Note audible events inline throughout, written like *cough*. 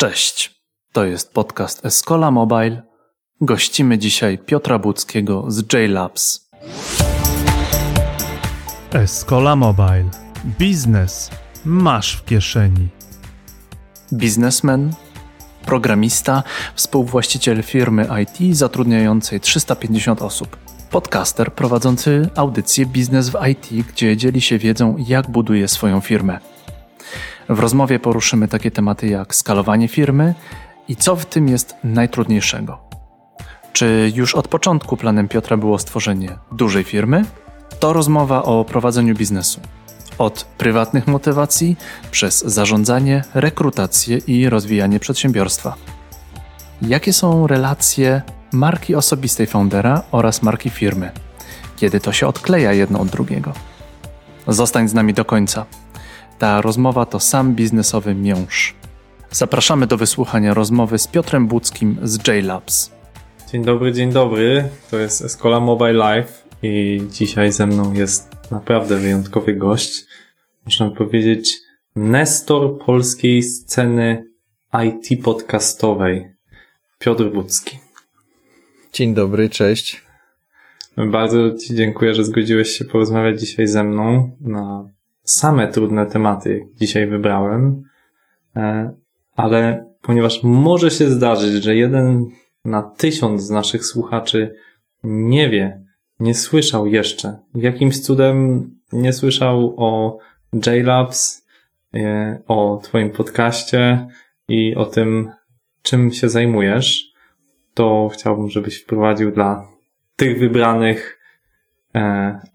Cześć, to jest podcast Escola Mobile. Gościmy dzisiaj Piotra Budzkiego z JLabs. Escola Mobile. Biznes masz w kieszeni. Biznesmen, programista, współwłaściciel firmy IT zatrudniającej 350 osób. Podcaster prowadzący audycję Biznes w IT, gdzie dzieli się wiedzą, jak buduje swoją firmę. W rozmowie poruszymy takie tematy jak skalowanie firmy i co w tym jest najtrudniejszego. Czy już od początku planem Piotra było stworzenie dużej firmy? To rozmowa o prowadzeniu biznesu. Od prywatnych motywacji przez zarządzanie, rekrutację i rozwijanie przedsiębiorstwa. Jakie są relacje marki osobistej foundera oraz marki firmy? Kiedy to się odkleja jedno od drugiego? Zostań z nami do końca. Ta rozmowa to sam biznesowy miąższ. Zapraszamy do wysłuchania rozmowy z Piotrem Budzkim z JLabs. Dzień dobry, dzień dobry. To jest Escola Mobile Live i dzisiaj ze mną jest naprawdę wyjątkowy gość. Można powiedzieć nestor polskiej sceny IT podcastowej. Piotr Budzki. Dzień dobry, cześć. Bardzo Ci dziękuję, że zgodziłeś się porozmawiać dzisiaj ze mną na same trudne tematy dzisiaj wybrałem, e, ale ponieważ może się zdarzyć, że jeden na tysiąc z naszych słuchaczy nie wie, nie słyszał jeszcze, jakimś cudem nie słyszał o JLabs, e, o Twoim podcaście i o tym, czym się zajmujesz, to chciałbym, żebyś wprowadził dla tych wybranych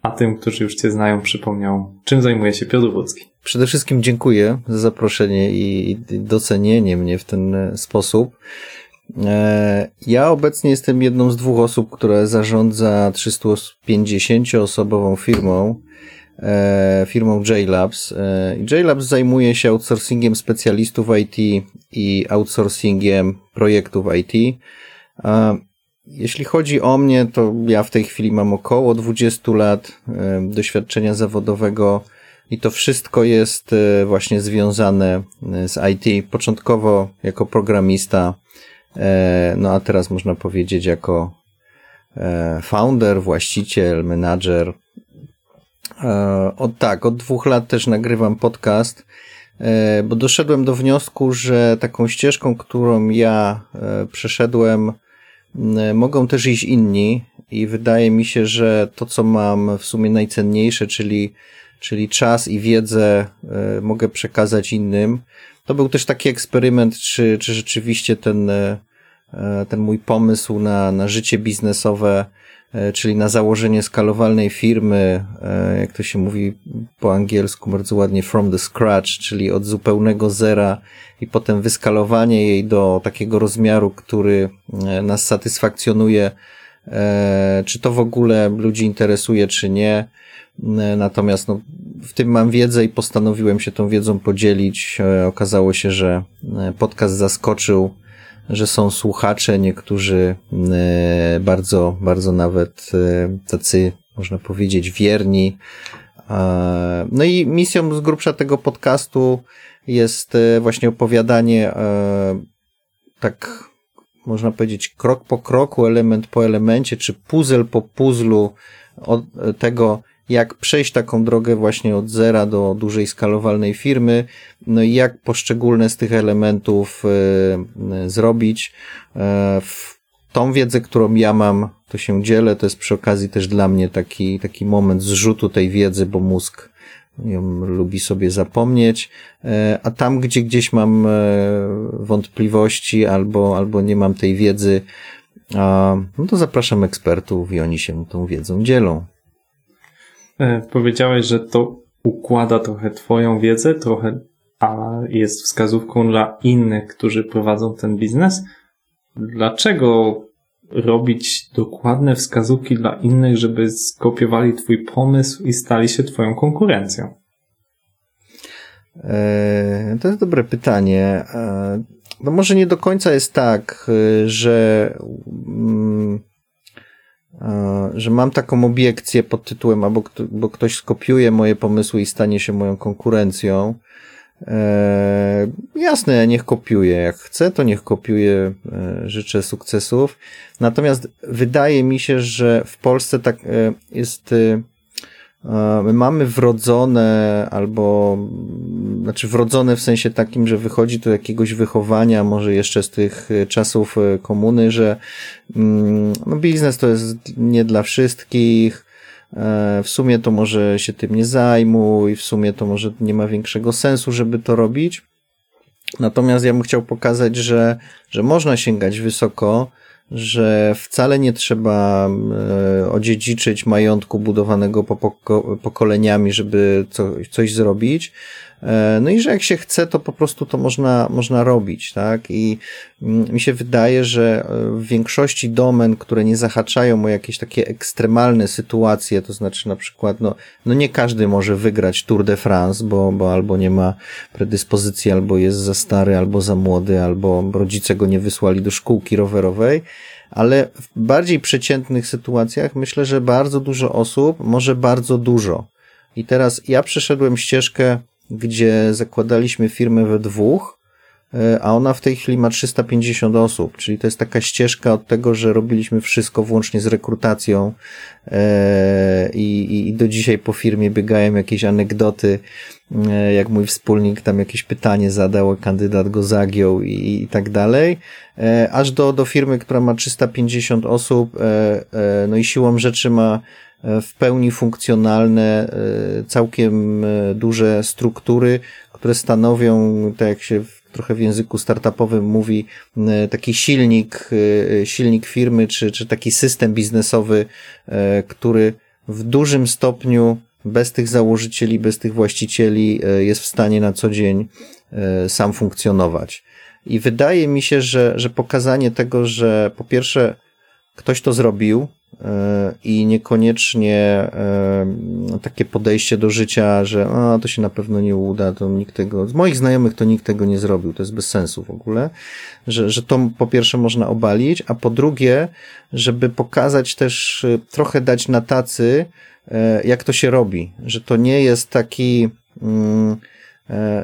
a tym, którzy już Cię znają, przypomniał, czym zajmuje się Piotr Wódzki. Przede wszystkim dziękuję za zaproszenie i docenienie mnie w ten e, sposób. E, ja obecnie jestem jedną z dwóch osób, która zarządza 350-osobową firmą, firmą JLabs. JLabs zajmuje się outsourcingiem specjalistów IT i outsourcingiem projektów IT. Jeśli chodzi o mnie, to ja w tej chwili mam około 20 lat doświadczenia zawodowego i to wszystko jest e, właśnie związane e, z IT. Początkowo jako programista, e, no a teraz można powiedzieć jako founder, właściciel, menadżer. Od tak, od dwóch lat też nagrywam podcast, bo doszedłem do wniosku, że taką ścieżką, którą ja przeszedłem, E, mogą też iść inni i wydaje mi się, że to, co mam w sumie najcenniejsze, czyli, czyli czas i wiedzę, e, mogę przekazać innym. To był też taki eksperyment, czy, czy rzeczywiście ten, e, ten mój pomysł na, na życie biznesowe E, czyli na założenie skalowalnej firmy, e, jak to się mówi po angielsku bardzo ładnie, from the scratch, czyli od zupełnego zera i potem wyskalowanie jej do takiego rozmiaru, który e, nas satysfakcjonuje, czy to w ogóle ludzi interesuje, czy nie. Natomiast no, w tym mam wiedzę i postanowiłem się tą wiedzą podzielić. Okazało się, że podcast zaskoczył że są słuchacze, niektórzy e, bardzo, bardzo nawet e, tacy, można powiedzieć, wierni. No i misją z grubsza tego podcastu jest e, właśnie opowiadanie tak można powiedzieć krok po kroku, element po elemencie, czy puzzle po puzzlu tego, jak przejść taką drogę właśnie od zera do dużej skalowalnej firmy, no i jak poszczególne z tych elementów y, y, zrobić. W tą wiedzę, którą ja mam, to się dzielę, to jest przy okazji też dla mnie taki, taki moment zrzutu tej wiedzy, bo mózg ją lubi sobie zapomnieć, a tam, gdzie gdzieś mam wątpliwości albo, albo nie mam tej wiedzy, no to zapraszam ekspertów i oni się tą wiedzą dzielą. E, powiedziałeś, że to układa trochę Twoją wiedzę, trochę a jest wskazówką dla innych, którzy prowadzą ten biznes. Dlaczego robić dokładne wskazówki dla innych, żeby skopiowali Twój pomysł i stali się Twoją konkurencją? E, to jest dobre pytanie. E, no może nie do końca jest tak, że mm, że mam taką obiekcję pod tytułem, albo bo ktoś skopiuje moje pomysły i stanie się moją konkurencją. E, jasne, niech kopiuje. Jak chce, to niech kopiuje. E, życzę sukcesów. Natomiast wydaje mi się, że w Polsce tak e, jest. E, My mamy wrodzone albo, znaczy wrodzone w sensie takim, że wychodzi to jakiegoś wychowania, może jeszcze z tych e, czasów e, komuny, że mm, no biznes to jest nie dla wszystkich, w sumie to może się tym nie zajmuj, w sumie to może nie ma większego sensu, żeby to robić. Natomiast ja bym chciał pokazać, że, że można sięgać wysoko, że wcale nie trzeba e, odziedziczyć majątku budowanego po pokoleniami, żeby coś zrobić. E, no i że jak się chce, to po prostu to można, można robić, tak? I mm, mi się wydaje, że e, w większości domen, które nie zahaczają o jakieś takie ekstremalne sytuacje, to znaczy na przykład, no, no nie każdy może wygrać Tour de France, bo, bo albo nie ma predyspozycji, albo jest za stary, albo za młody, albo rodzice go nie wysłali do szkółki rowerowej, ale w bardziej przeciętnych sytuacjach myślę, że bardzo dużo osób może bardzo dużo. I teraz ja przeszedłem ścieżkę gdzie zakładaliśmy firmę we dwóch, e, a ona w tej chwili ma 350 osób, czyli to jest taka ścieżka od tego, że robiliśmy wszystko włącznie z rekrutacją e, i, i do dzisiaj po firmie biegają jakieś anegdoty, e, jak mój wspólnik tam jakieś pytanie zadał, kandydat go zagiął i, i tak dalej, aż do, do firmy, która ma 350 osób, no i siłą rzeczy ma w pełni funkcjonalne, e, całkiem e, duże struktury, które stanowią, tak jak się trochę w języku startupowym mówi, e, taki silnik, silnik firmy, czy, czy taki system biznesowy, który w dużym stopniu bez tych założycieli, bez tych właścicieli jest w stanie na co dzień sam funkcjonować. I wydaje mi się, że, że pokazanie tego, że po pierwsze ktoś to zrobił, i niekoniecznie e, takie podejście do życia, że a, to się na pewno nie uda, to nikt tego, z moich znajomych to nikt tego nie zrobił, to jest bez sensu w ogóle, że, że to po pierwsze można obalić, a po drugie, żeby pokazać też, e, trochę dać na tacy, e, jak to się robi, że to nie jest taki, mm,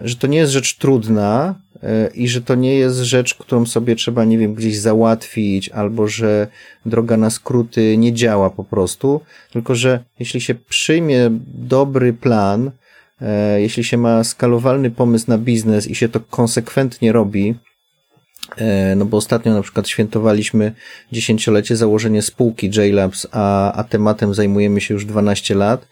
że to nie jest rzecz trudna, E, i że to nie jest rzecz, którą sobie trzeba, nie wiem, gdzieś załatwić, albo że droga na skróty nie działa po prostu, tylko że jeśli się przyjmie dobry plan, e, jeśli się ma skalowalny pomysł na biznes i się to konsekwentnie robi, e, no bo ostatnio na przykład świętowaliśmy dziesięciolecie założenia spółki JLabs, a, a tematem zajmujemy się już 12 lat,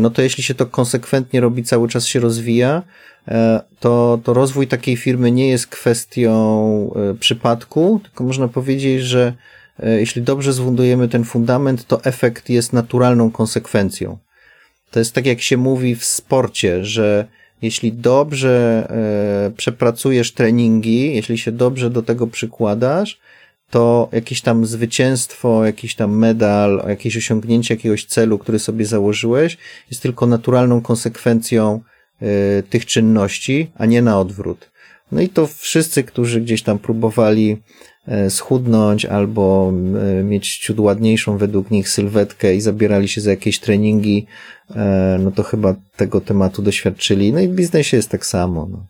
no to jeśli się to konsekwentnie robi, cały czas się rozwija, E, to, to rozwój takiej firmy nie jest kwestią e, przypadku, tylko można powiedzieć, że e, jeśli dobrze zbudujemy ten fundament, to efekt jest naturalną konsekwencją. To jest tak, jak się mówi w sporcie, że jeśli dobrze przepracujesz treningi, jeśli się dobrze do tego przykładasz, to jakieś tam zwycięstwo, jakiś tam medal, jakieś osiągnięcie jakiegoś celu, który sobie założyłeś, jest tylko naturalną konsekwencją E, tych czynności, a nie na odwrót. No i to wszyscy, którzy gdzieś tam próbowali e, schudnąć albo e, mieć ciut ładniejszą według nich sylwetkę i zabierali się za jakieś treningi, no to chyba tego tematu doświadczyli. No i w biznesie jest tak samo. No.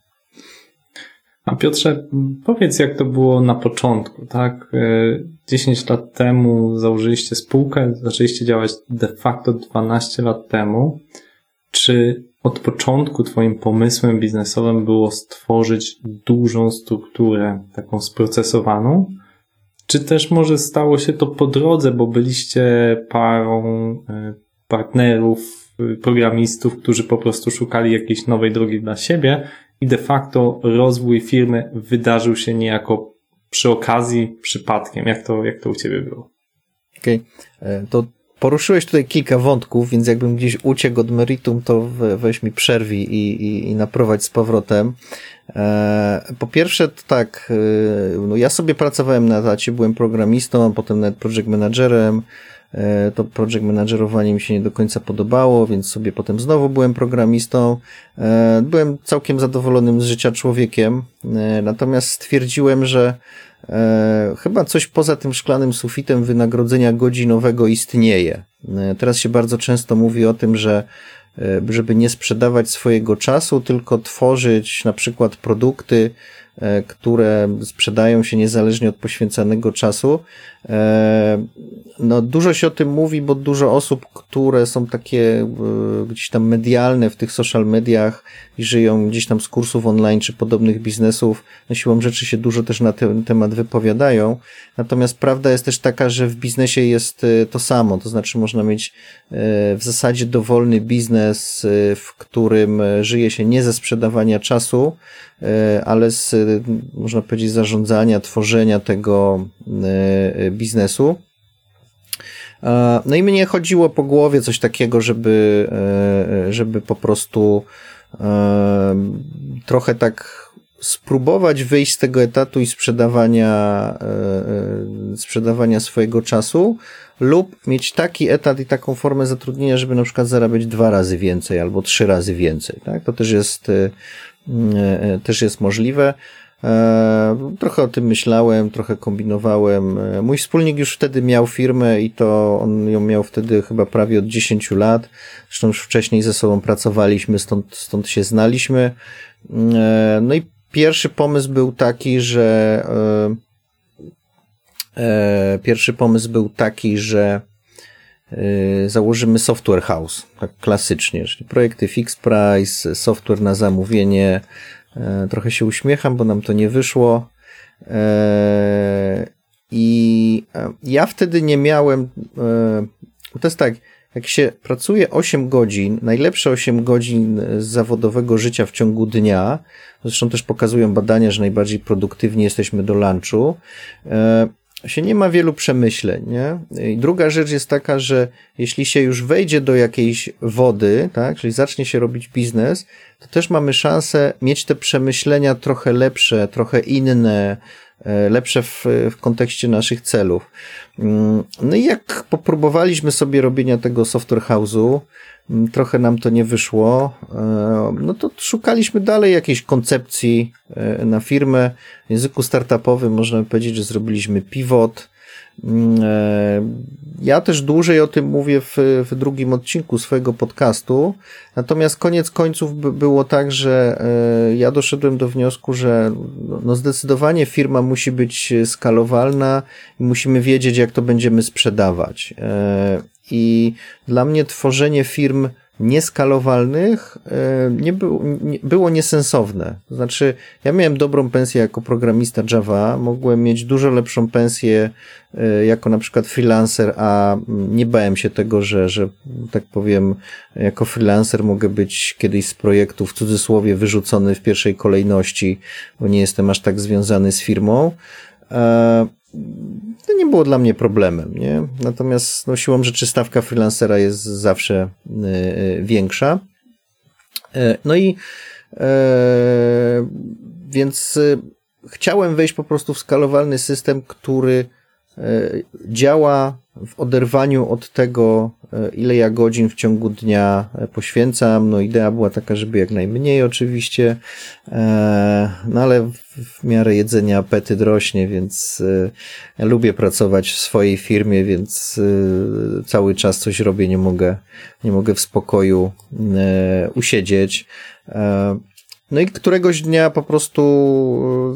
A Piotrze, powiedz jak to było na początku, tak? 10 lat temu założyliście spółkę, zaczęliście działać de facto 12 lat temu. Czy od początku Twoim pomysłem biznesowym było stworzyć dużą strukturę, taką sprocesowaną? Czy też może stało się to po drodze, bo byliście parą e, partnerów, e, programistów, którzy po prostu szukali jakiejś nowej drogi dla siebie i de facto rozwój firmy wydarzył się niejako przy okazji, przypadkiem. Jak to, jak to u Ciebie było? Okej, okay. E, to poruszyłeś tutaj kilka wątków, więc jakbym gdzieś uciekł od meritum, to weź mi przerwij i, i, i naprowadź z powrotem. E, po pierwsze, to tak, e, no ja sobie pracowałem na etacie, byłem programistą, potem nawet project managerem. E, to project managerowanie mi się nie do końca podobało, więc sobie potem znowu byłem programistą. Byłem całkiem zadowolonym z życia człowiekiem, natomiast stwierdziłem, że e, chyba coś poza tym szklanym sufitem wynagrodzenia godzinowego istnieje. E, teraz się bardzo często mówi o tym, że żeby nie sprzedawać swojego czasu, tylko tworzyć na przykład produkty, E, które sprzedają się niezależnie od poświęcanego czasu. E, no, dużo się o tym mówi, bo dużo osób, które są takie e, gdzieś tam medialne w tych social mediach i żyją gdzieś tam z kursów online czy podobnych biznesów, no siłą rzeczy się dużo też na ten temat wypowiadają. Natomiast prawda jest też taka, że w biznesie jest to samo, to znaczy można mieć w zasadzie dowolny biznes, w którym żyje się nie ze sprzedawania czasu, E, ale z, można powiedzieć, zarządzania, tworzenia tego e, biznesu. No i mnie chodziło po głowie coś takiego, żeby, e, żeby po prostu trochę tak spróbować wyjść z tego etatu i sprzedawania, sprzedawania swojego czasu lub mieć taki etat i taką formę zatrudnienia, żeby na przykład zarabiać dwa razy więcej albo trzy razy więcej. Tak? To też jest E, e, też jest możliwe. E, trochę o tym myślałem, trochę kombinowałem. Mój wspólnik już wtedy miał firmę i to on ją miał wtedy chyba prawie od 10 lat. Zresztą już wcześniej ze sobą pracowaliśmy, stąd, stąd się znaliśmy. No i pierwszy pomysł był taki, że pierwszy pomysł był taki, że założymy software house, tak klasycznie, czyli projekty fixed price, software na zamówienie. Y, trochę się uśmiecham, bo nam to nie wyszło. Y, I ja wtedy nie miałem, to jest tak, jak się pracuje 8 godzin, najlepsze 8 godzin zawodowego życia w ciągu dnia, zresztą też pokazują badania, że najbardziej produktywni jesteśmy do lunchu, się nie ma wielu przemyśleń, nie? I druga rzecz jest taka, że jeśli się już wejdzie do jakiejś wody, tak, czyli zacznie się robić biznes, to też mamy szansę mieć te przemyślenia trochę lepsze, trochę inne, e, lepsze w, w kontekście naszych celów. Mm, no i jak popróbowaliśmy sobie robienia tego software house'u, trochę nam to nie wyszło, e, no to szukaliśmy dalej jakiejś koncepcji e, na firmę. W języku startupowym można powiedzieć, że zrobiliśmy pivot, Mm, e, ja też dłużej o tym mówię w, w drugim odcinku swojego podcastu, natomiast koniec końców by było tak, że ja doszedłem do wniosku, że no zdecydowanie firma musi być skalowalna i musimy wiedzieć, jak to będziemy sprzedawać. E, I dla mnie tworzenie firm nieskalowalnych e, nie, był, nie było niesensowne. Znaczy, ja miałem dobrą pensję jako programista Java, mogłem mieć dużo lepszą pensję e, jako na przykład freelancer, a nie bałem się tego, że, że tak powiem, jako freelancer mogę być kiedyś z projektu w cudzysłowie wyrzucony w pierwszej kolejności, bo nie jestem aż tak związany z firmą. To nie było dla mnie problemem, nie? Natomiast no, siłą rzeczy stawka freelancera jest zawsze y, y, większa. E, no i e, więc y, chciałem wejść po prostu w skalowalny system, który działa w oderwaniu od tego, e, ile ja godzin w ciągu dnia e, poświęcam. No idea była taka, żeby jak najmniej oczywiście, e, no ale w miarę jedzenia apetyt rośnie, więc lubię pracować w swojej firmie, więc cały czas coś robię, nie mogę, nie mogę w spokoju usiedzieć. No i któregoś dnia po prostu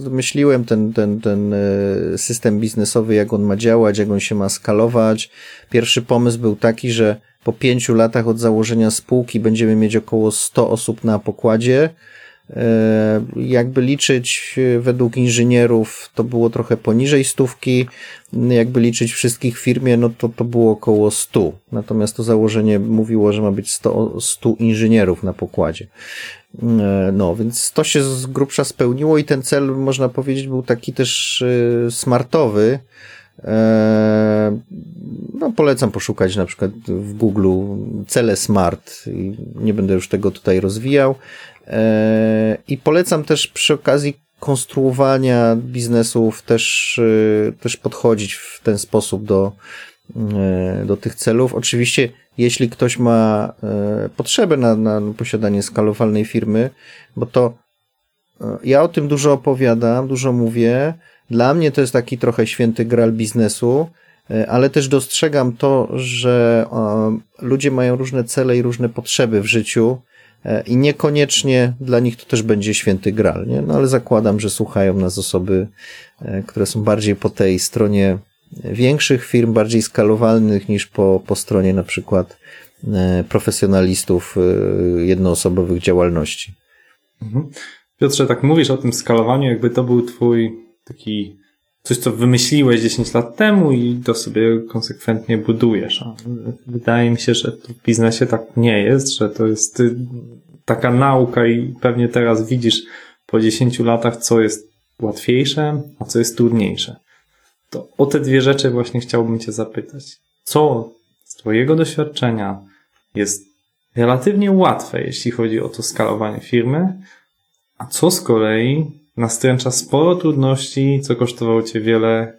e, myśliłem ten, ten, ten e, system biznesowy, jak on ma działać, jak on się ma skalować. Pierwszy pomysł był taki, że po pięciu latach od założenia spółki będziemy mieć około 100 osób na pokładzie. E, jakby liczyć według inżynierów, to było trochę poniżej stówki. Jakby liczyć wszystkich firmie, no to to było około 100. Natomiast to założenie mówiło, że ma być 100, 100 inżynierów na pokładzie. E, no, więc to się z grubsza spełniło i ten cel, można powiedzieć, był taki też e, smartowy. E, no, polecam poszukać na przykład w Google cele smart. Nie będę już tego tutaj rozwijał. I polecam też przy okazji konstruowania biznesów też, też podchodzić w ten sposób do, do tych celów. Oczywiście jeśli ktoś ma e, potrzebę na, na posiadanie skalowalnej firmy, bo to e, ja o tym dużo opowiadam, dużo mówię. Dla mnie to jest taki trochę święty gral biznesu, ale też dostrzegam to, że ludzie mają różne cele i różne potrzeby w życiu i niekoniecznie dla nich to też będzie święty gral, nie? No ale zakładam, że słuchają nas osoby, które są bardziej po tej stronie większych firm, bardziej skalowalnych niż po, po stronie na przykład profesjonalistów jednoosobowych działalności. Mhm. Piotrze, tak mówisz o tym skalowaniu, jakby to był twój taki coś, co wymyśliłeś 10 lat temu i to sobie konsekwentnie budujesz. A wydaje mi się, że w biznesie tak nie jest, że to jest y, taka nauka i pewnie teraz widzisz po 10 latach, co jest łatwiejsze, a co jest trudniejsze. To o te dwie rzeczy właśnie chciałbym Cię zapytać. Co z Twojego doświadczenia jest relatywnie łatwe, jeśli chodzi o to skalowanie firmy, a co z kolei nastręcza sporo trudności, co kosztowało cię wiele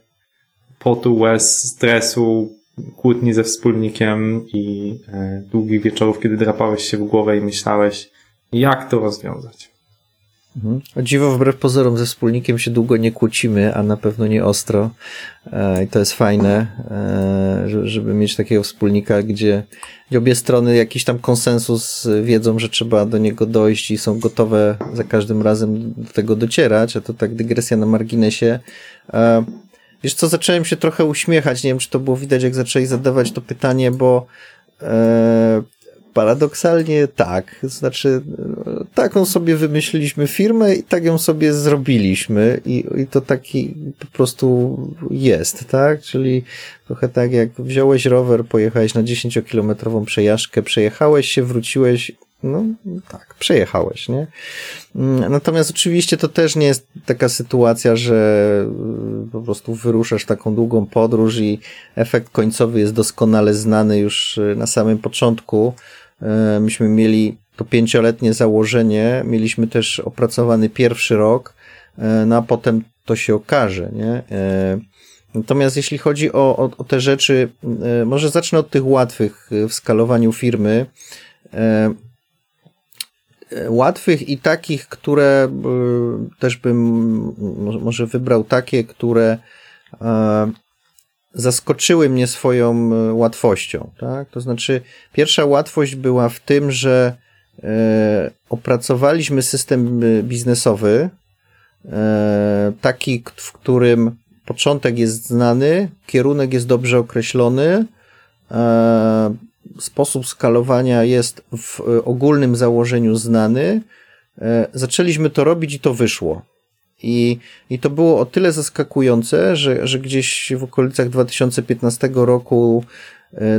potu, łez, stresu, kłótni ze wspólnikiem i e, długich wieczorów, kiedy drapałeś się w głowę i myślałeś, jak to rozwiązać. Mhm. O dziwo, wbrew pozorom ze wspólnikiem się długo nie kłócimy, a na pewno nie ostro. E, I to jest fajne, e, żeby mieć takiego wspólnika, gdzie, obie strony jakiś tam konsensus wiedzą, że trzeba do niego dojść i są gotowe za każdym razem do tego docierać, a to tak dygresja na marginesie. E, wiesz co, zacząłem się trochę uśmiechać, nie wiem, czy to było widać, jak zaczęli zadawać to pytanie, bo Paradoksalnie tak. Znaczy, taką sobie wymyśliliśmy firmę i tak ją sobie zrobiliśmy i, i to taki po prostu jest, tak? Czyli trochę tak jak wziąłeś rower, pojechałeś na 10-kilometrową przejażdżkę, przejechałeś się, wróciłeś, no tak, przejechałeś, nie? Natomiast oczywiście to też nie jest taka sytuacja, że po prostu wyruszasz taką długą podróż i efekt końcowy jest doskonale znany już na samym początku. E, myśmy mieli to pięcioletnie założenie, mieliśmy też opracowany pierwszy rok, e, no a potem to się okaże, nie? E, natomiast jeśli chodzi o, o, o te rzeczy, może zacznę od tych łatwych w skalowaniu firmy. Łatwych i takich, które też bym może wybrał takie, które zaskoczyły mnie swoją e, łatwością. Tak? To znaczy, pierwsza łatwość była w tym, że e, opracowaliśmy system e, biznesowy, taki, w którym początek jest znany, kierunek jest dobrze określony, sposób skalowania jest w ogólnym założeniu znany. Zaczęliśmy to robić i to wyszło. I, I to było o tyle zaskakujące, że, że gdzieś w okolicach 2015 roku,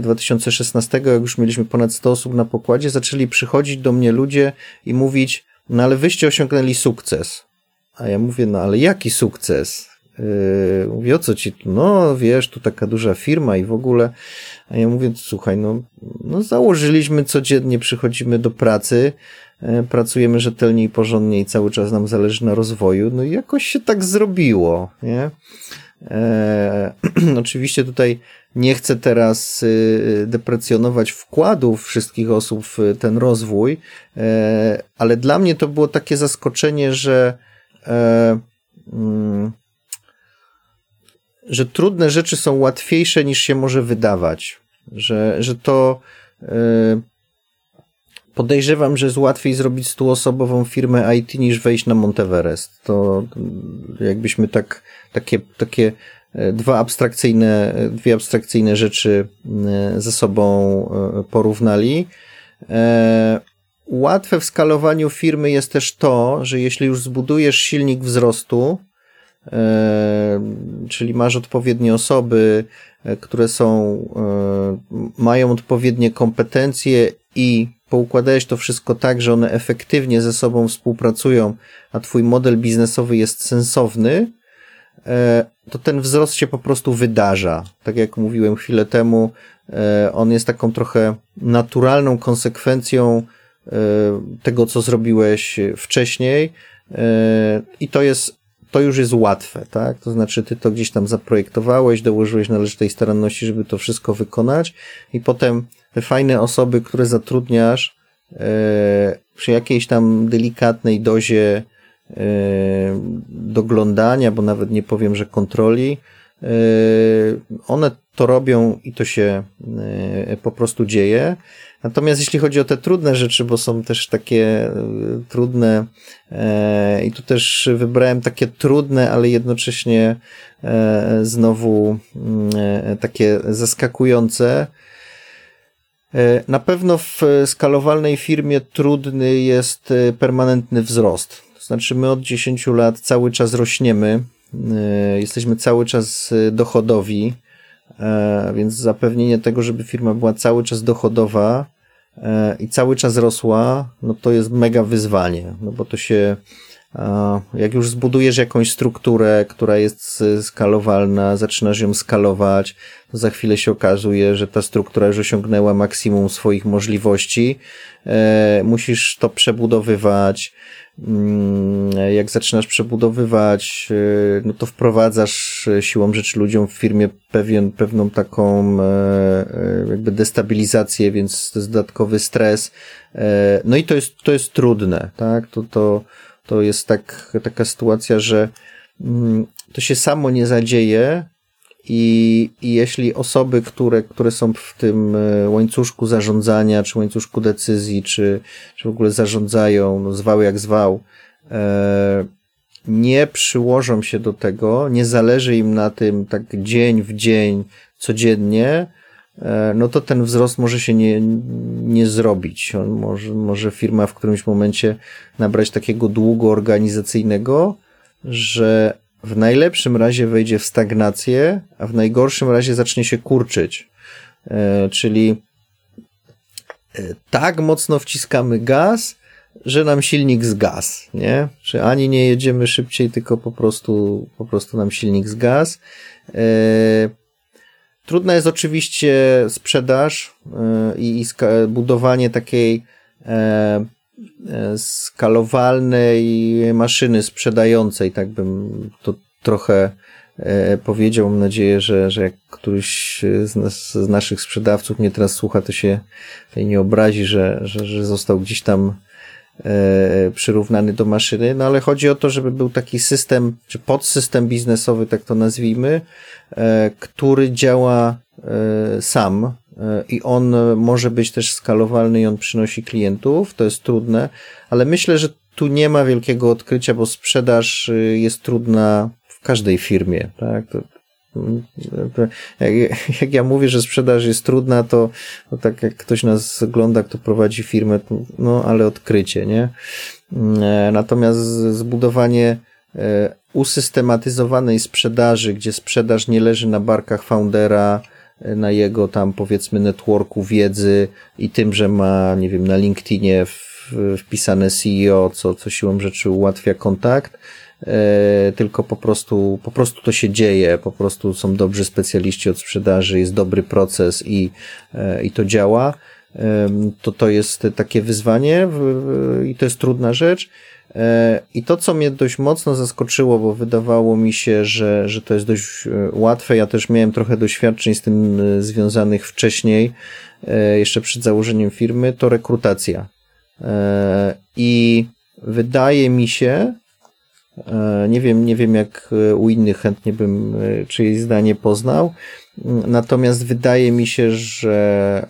2016, e, jak już mieliśmy ponad 100 osób na pokładzie, zaczęli przychodzić do mnie ludzie i mówić, no ale wyście osiągnęli sukces. A ja mówię, no ale jaki sukces? Yy, mówię, o co ci tu? No, wiesz, tu taka duża firma i w ogóle. A ja mówię, słuchaj, no, no założyliśmy codziennie, przychodzimy do pracy, pracujemy rzetelnie i porządnie i cały czas nam zależy na rozwoju, no i jakoś się tak zrobiło, nie? E, *clears throat* oczywiście tutaj nie chcę teraz y, deprecjonować wkładów wszystkich osób w ten rozwój, e, ale dla mnie to było takie zaskoczenie, że e, mm, że trudne rzeczy są łatwiejsze niż się może wydawać, że, że to podejrzewam, że jest łatwiej zrobić stuosobową firmę IT niż wejść na Monteverest. To jakbyśmy tak, takie, takie e, dwa abstrakcyjne, dwie abstrakcyjne rzeczy e, ze sobą e, porównali. Łatwe w skalowaniu firmy jest też to, że jeśli już zbudujesz silnik wzrostu, czyli masz odpowiednie osoby, które są, mają odpowiednie kompetencje i poukładałeś to wszystko tak, że one efektywnie ze sobą współpracują, a twój model biznesowy jest sensowny, e, to ten wzrost się po prostu wydarza. Tak jak mówiłem chwilę temu, e, on jest taką trochę naturalną konsekwencją e, tego, co zrobiłeś wcześniej i to jest to już jest łatwe, tak? To znaczy, ty to gdzieś tam zaprojektowałeś, dołożyłeś należytej staranności, żeby to wszystko wykonać, i potem fajne osoby, które zatrudniasz e, przy jakiejś tam delikatnej dozie e, doglądania, bo nawet nie powiem, że kontroli, e, one to robią i to się po prostu dzieje. Natomiast jeśli chodzi o te trudne rzeczy, bo są też takie trudne i tu też wybrałem takie trudne, ale jednocześnie znowu mm, takie zaskakujące, na pewno w skalowalnej firmie trudny jest e, permanentny wzrost. To znaczy, my od 10 lat cały czas rośniemy, e, jesteśmy cały czas dochodowi, więc zapewnienie tego, żeby firma była cały czas dochodowa i cały czas rosła, no to jest mega wyzwanie, no bo to się jak już zbudujesz jakąś strukturę, która jest skalowalna, zaczynasz ją skalować, to za chwilę się okazuje, że ta struktura już osiągnęła maksimum swoich możliwości. E, musisz to przebudowywać. Mm, jak zaczynasz przebudowywać, e, no to wprowadzasz siłą rzeczy ludziom w firmie pewien, pewną taką e, jakby destabilizację, więc to jest dodatkowy stres. No i to jest, to jest trudne, tak? To, to, to jest tak, taka sytuacja, że mm, to się samo nie zadzieje i, i jeśli osoby, które, które są w tym e, łańcuszku zarządzania, czy łańcuszku decyzji, czy, czy w ogóle zarządzają, no zwał jak zwał, e, nie przyłożą się do tego, nie zależy im na tym tak dzień w dzień, codziennie, no to ten wzrost może się nie, nie zrobić. On może, może firma w którymś momencie nabrać takiego długu organizacyjnego, że w najlepszym razie wejdzie w stagnację, a w najgorszym razie zacznie się kurczyć. E, czyli e, tak mocno wciskamy gaz, że nam silnik zgas, nie? Czy ani nie jedziemy szybciej, tylko po prostu, po prostu nam silnik zgas. E, trudna jest oczywiście sprzedaż i budowanie takiej skalowalnej maszyny sprzedającej, tak bym to trochę e, powiedział. Mam nadzieję, że, że jak któryś z, nas, z naszych sprzedawców mnie teraz słucha, to się nie obrazi, że, że, że został gdzieś tam e, przyrównany do maszyny, no ale chodzi o to, żeby był taki system, czy podsystem biznesowy, tak to nazwijmy, e, który działa sam, i on może być też skalowalny i on przynosi klientów, to jest trudne, ale myślę, że tu nie ma wielkiego odkrycia, bo sprzedaż jest trudna w każdej firmie, tak? Jak, ja mówię, że sprzedaż jest trudna, to, to tak jak ktoś nas ogląda, kto prowadzi firmę, no ale odkrycie, nie? E, natomiast zbudowanie e, usystematyzowanej sprzedaży, gdzie sprzedaż nie leży na barkach foundera, na jego tam powiedzmy networku wiedzy i tym, że ma, nie wiem, na LinkedInie wpisane CEO, co, co siłą rzeczy ułatwia kontakt, e, tylko po prostu, po prostu to się dzieje, po prostu są dobrzy specjaliści od sprzedaży, jest dobry proces i, e, i to działa. E, to to jest takie wyzwanie i to jest trudna rzecz. E, I to, co mnie dość mocno zaskoczyło, bo wydawało mi się, że, że to jest dość e, łatwe. Ja też miałem trochę doświadczeń z tym e, związanych wcześniej, jeszcze przed założeniem firmy, to rekrutacja. I wydaje mi się, nie wiem, nie wiem jak u innych chętnie bym czyjeś zdanie poznał, natomiast wydaje mi się, że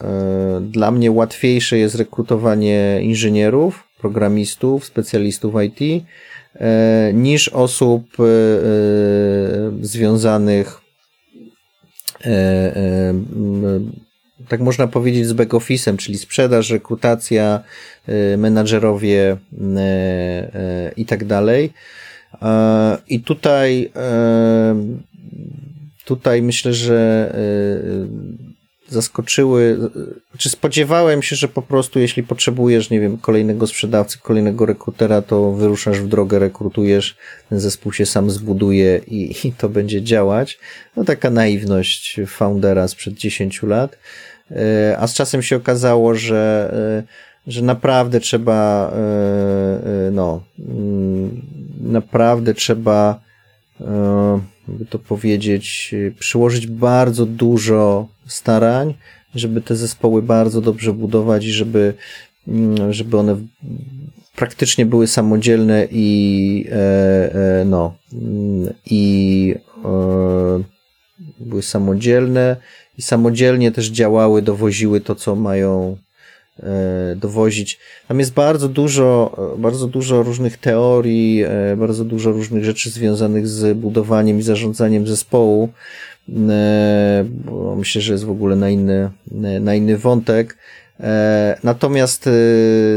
dla mnie łatwiejsze jest rekrutowanie inżynierów, programistów, specjalistów IT, e, niż osób e, e, związanych tak można powiedzieć z back office'em, czyli sprzedaż, rekrutacja, menadżerowie i tak dalej. I tutaj tutaj myślę, że zaskoczyły, czy spodziewałem się, że po prostu jeśli potrzebujesz, nie wiem, kolejnego sprzedawcy, kolejnego rekrutera, to wyruszasz w drogę, rekrutujesz, ten zespół się sam zbuduje i, i to będzie działać. No taka naiwność foundera sprzed 10 lat. E, a z czasem się okazało, że, e, że naprawdę trzeba, e, no, mm, naprawdę trzeba, by to powiedzieć, przyłożyć bardzo dużo starań, żeby te zespoły bardzo dobrze budować i żeby, mm, żeby one praktycznie były samodzielne i e, e, no mm, i e, były samodzielne i samodzielnie też działały, dowoziły to, co mają e, dowozić. Tam jest bardzo dużo, bardzo dużo różnych teorii, e, bardzo dużo różnych rzeczy związanych z budowaniem i zarządzaniem zespołu. Myślę, że jest w ogóle na inny, na inny wątek. Natomiast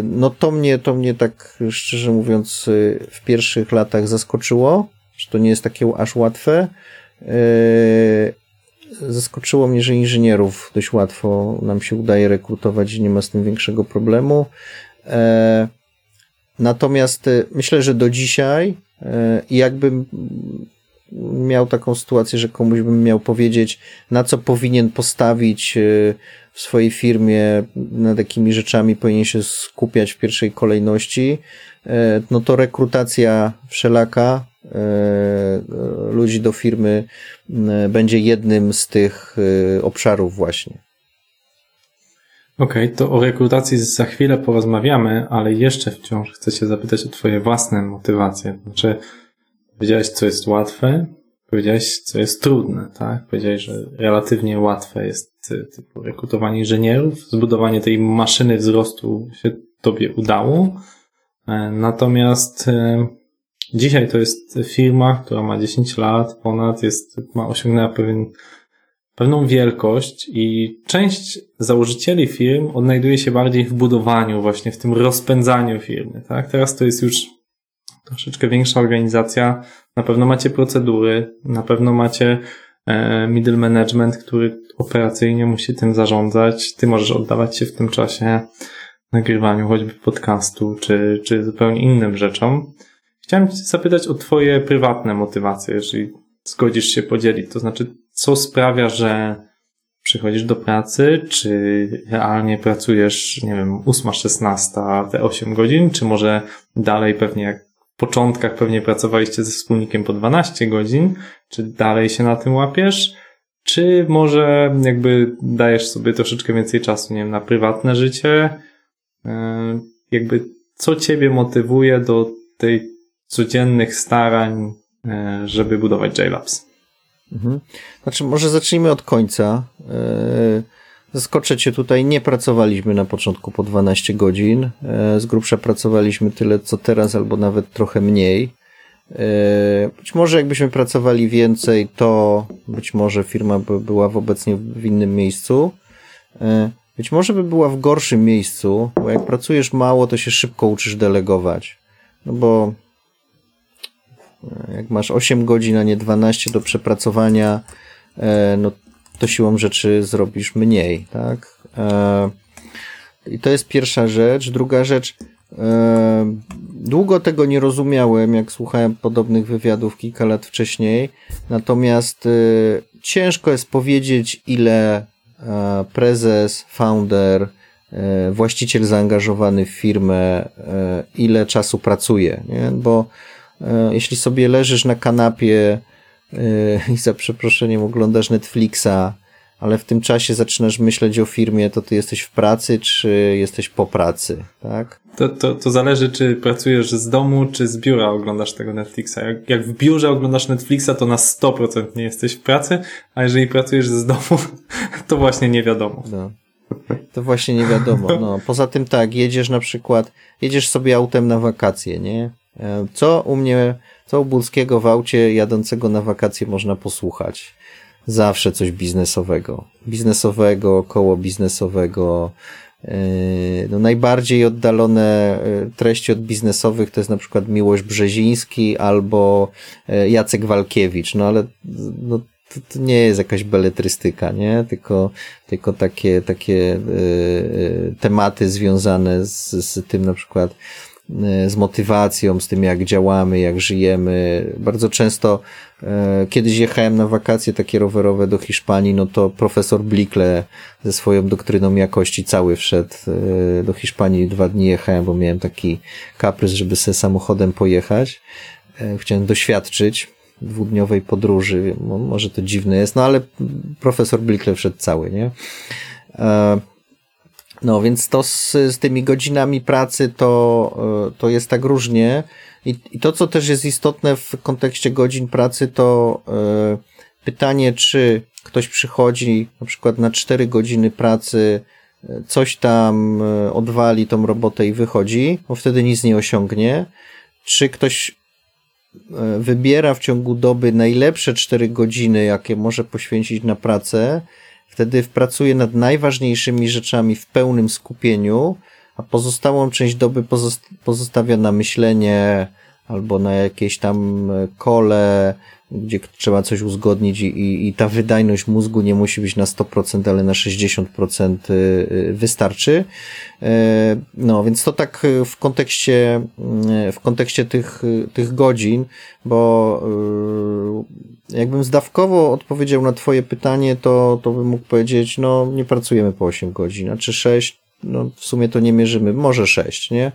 no to mnie, to mnie tak szczerze mówiąc w pierwszych latach zaskoczyło, że to nie jest takie aż łatwe zaskoczyło mnie, że inżynierów dość łatwo nam się udaje rekrutować i nie ma z tym większego problemu. E, natomiast e, myślę, że do dzisiaj, e, jakbym miał taką sytuację, że komuś bym miał powiedzieć, na co powinien postawić w swojej firmie, nad jakimi rzeczami powinien się skupiać w pierwszej kolejności, no to rekrutacja wszelaka, ludzi do firmy e, będzie jednym z tych e, obszarów właśnie. Okej, okay, to o rekrutacji za chwilę porozmawiamy, ale jeszcze wciąż chcę się zapytać o Twoje własne motywacje. Znaczy, powiedziałeś, co jest łatwe, powiedziałeś, co jest trudne, tak? Powiedziałeś, że relatywnie łatwe jest typu rekrutowanie inżynierów, zbudowanie tej maszyny wzrostu się Tobie udało, natomiast Dzisiaj to jest firma, która ma 10 lat ponad, jest, ma osiągnęła pewien, pewną wielkość i część założycieli firm odnajduje się bardziej w budowaniu, właśnie w tym rozpędzaniu firmy, tak? Teraz to jest już troszeczkę większa organizacja, na pewno macie procedury, na pewno macie e, middle management, który operacyjnie musi tym zarządzać. Ty możesz oddawać się w tym czasie nagrywaniu choćby podcastu, czy, czy zupełnie innym rzeczom. Chciałem Cię zapytać o Twoje prywatne motywacje, jeżeli zgodzisz się podzielić. To znaczy, co sprawia, że przychodzisz do pracy, czy realnie pracujesz, nie wiem, 8-16, te 8 godzin, czy może dalej pewnie jak w początkach pewnie pracowaliście ze wspólnikiem po 12 godzin, czy dalej się na tym łapiesz, czy może jakby dajesz sobie troszeczkę więcej czasu, nie wiem, na prywatne życie, e, jakby co ciebie motywuje do tej codziennych starań, e, żeby budować JLabs. Mhm. Znaczy, może zacznijmy od końca. E, zaskoczę cię tutaj, nie pracowaliśmy na początku po 12 godzin. E, z grubsza pracowaliśmy tyle, co teraz, albo nawet trochę mniej. Być może jakbyśmy pracowali więcej, to być może firma by była w obecnie w innym miejscu. Być może by była w gorszym miejscu, bo jak pracujesz mało, to się szybko uczysz delegować. No bo jak masz 8 godzin, a nie 12 do przepracowania, e, no to siłą rzeczy zrobisz mniej, tak? E, I to jest pierwsza rzecz. Druga rzecz, e, długo tego nie rozumiałem, jak słuchałem podobnych wywiadów kilka lat wcześniej, natomiast ciężko jest powiedzieć, ile prezes, founder, właściciel zaangażowany w firmę, ile czasu pracuje, nie? bo jeśli sobie leżysz na kanapie e, *laughs* i za przeproszeniem oglądasz Netflixa, ale w tym czasie zaczynasz myśleć o firmie, to ty jesteś w pracy, czy jesteś po pracy, tak? To, to, to zależy, czy pracujesz z domu, czy z biura oglądasz tego Netflixa. Jak, jak w biurze oglądasz Netflixa, to na 100% nie jesteś w pracy, a jeżeli pracujesz z domu, *laughs* to właśnie nie wiadomo. No. To właśnie nie wiadomo. No. Poza tym tak, jedziesz na przykład, jedziesz sobie autem na wakacje, nie? E, co u mnie, co u Bulskiego w aucie jadącego na wakacje można posłuchać? Zawsze coś biznesowego. Biznesowego, około biznesowego. E, no najbardziej oddalone e, treści od biznesowych to jest na przykład Miłość Brzeziński albo Jacek Walkiewicz, no ale no, to, to nie jest jakaś beletrystyka, nie? Tylko, tylko takie, takie tematy związane z, z tym na przykład z motywacją, z tym jak działamy, jak żyjemy. Bardzo często e, kiedyś jechałem na wakacje takie rowerowe do Hiszpanii, no to profesor Blikle ze swoją doktryną jakości cały wszedł e, do Hiszpanii. Dwa dni jechałem, bo miałem taki kaprys, żeby sobie samochodem pojechać. Chciałem doświadczyć dwudniowej podróży. Może to dziwne jest, no ale profesor Blikle wszedł cały, nie? No więc to z, z tymi godzinami pracy to, e, to jest tak różnie. I, I to, co też jest istotne w kontekście godzin pracy, to pytanie, czy ktoś przychodzi na przykład na 4 godziny pracy, coś tam odwali tą robotę i wychodzi, bo wtedy nic nie osiągnie, czy ktoś wybiera w ciągu doby najlepsze 4 godziny, jakie może poświęcić na pracę, wtedy pracuje nad najważniejszymi rzeczami w pełnym skupieniu, a pozostałą część doby pozostawia na myślenie albo na jakieś tam kole, gdzie trzeba coś uzgodnić i, i, ta wydajność mózgu nie musi być na 100%, ale na 60% y, y, wystarczy. E, no, więc to tak w kontekście, w kontekście tych, tych godzin, bo y, jakbym zdawkowo odpowiedział na twoje pytanie, to, to bym mógł powiedzieć, no nie pracujemy po 8 godzin, a czy 6, no w sumie to nie mierzymy, może 6, nie?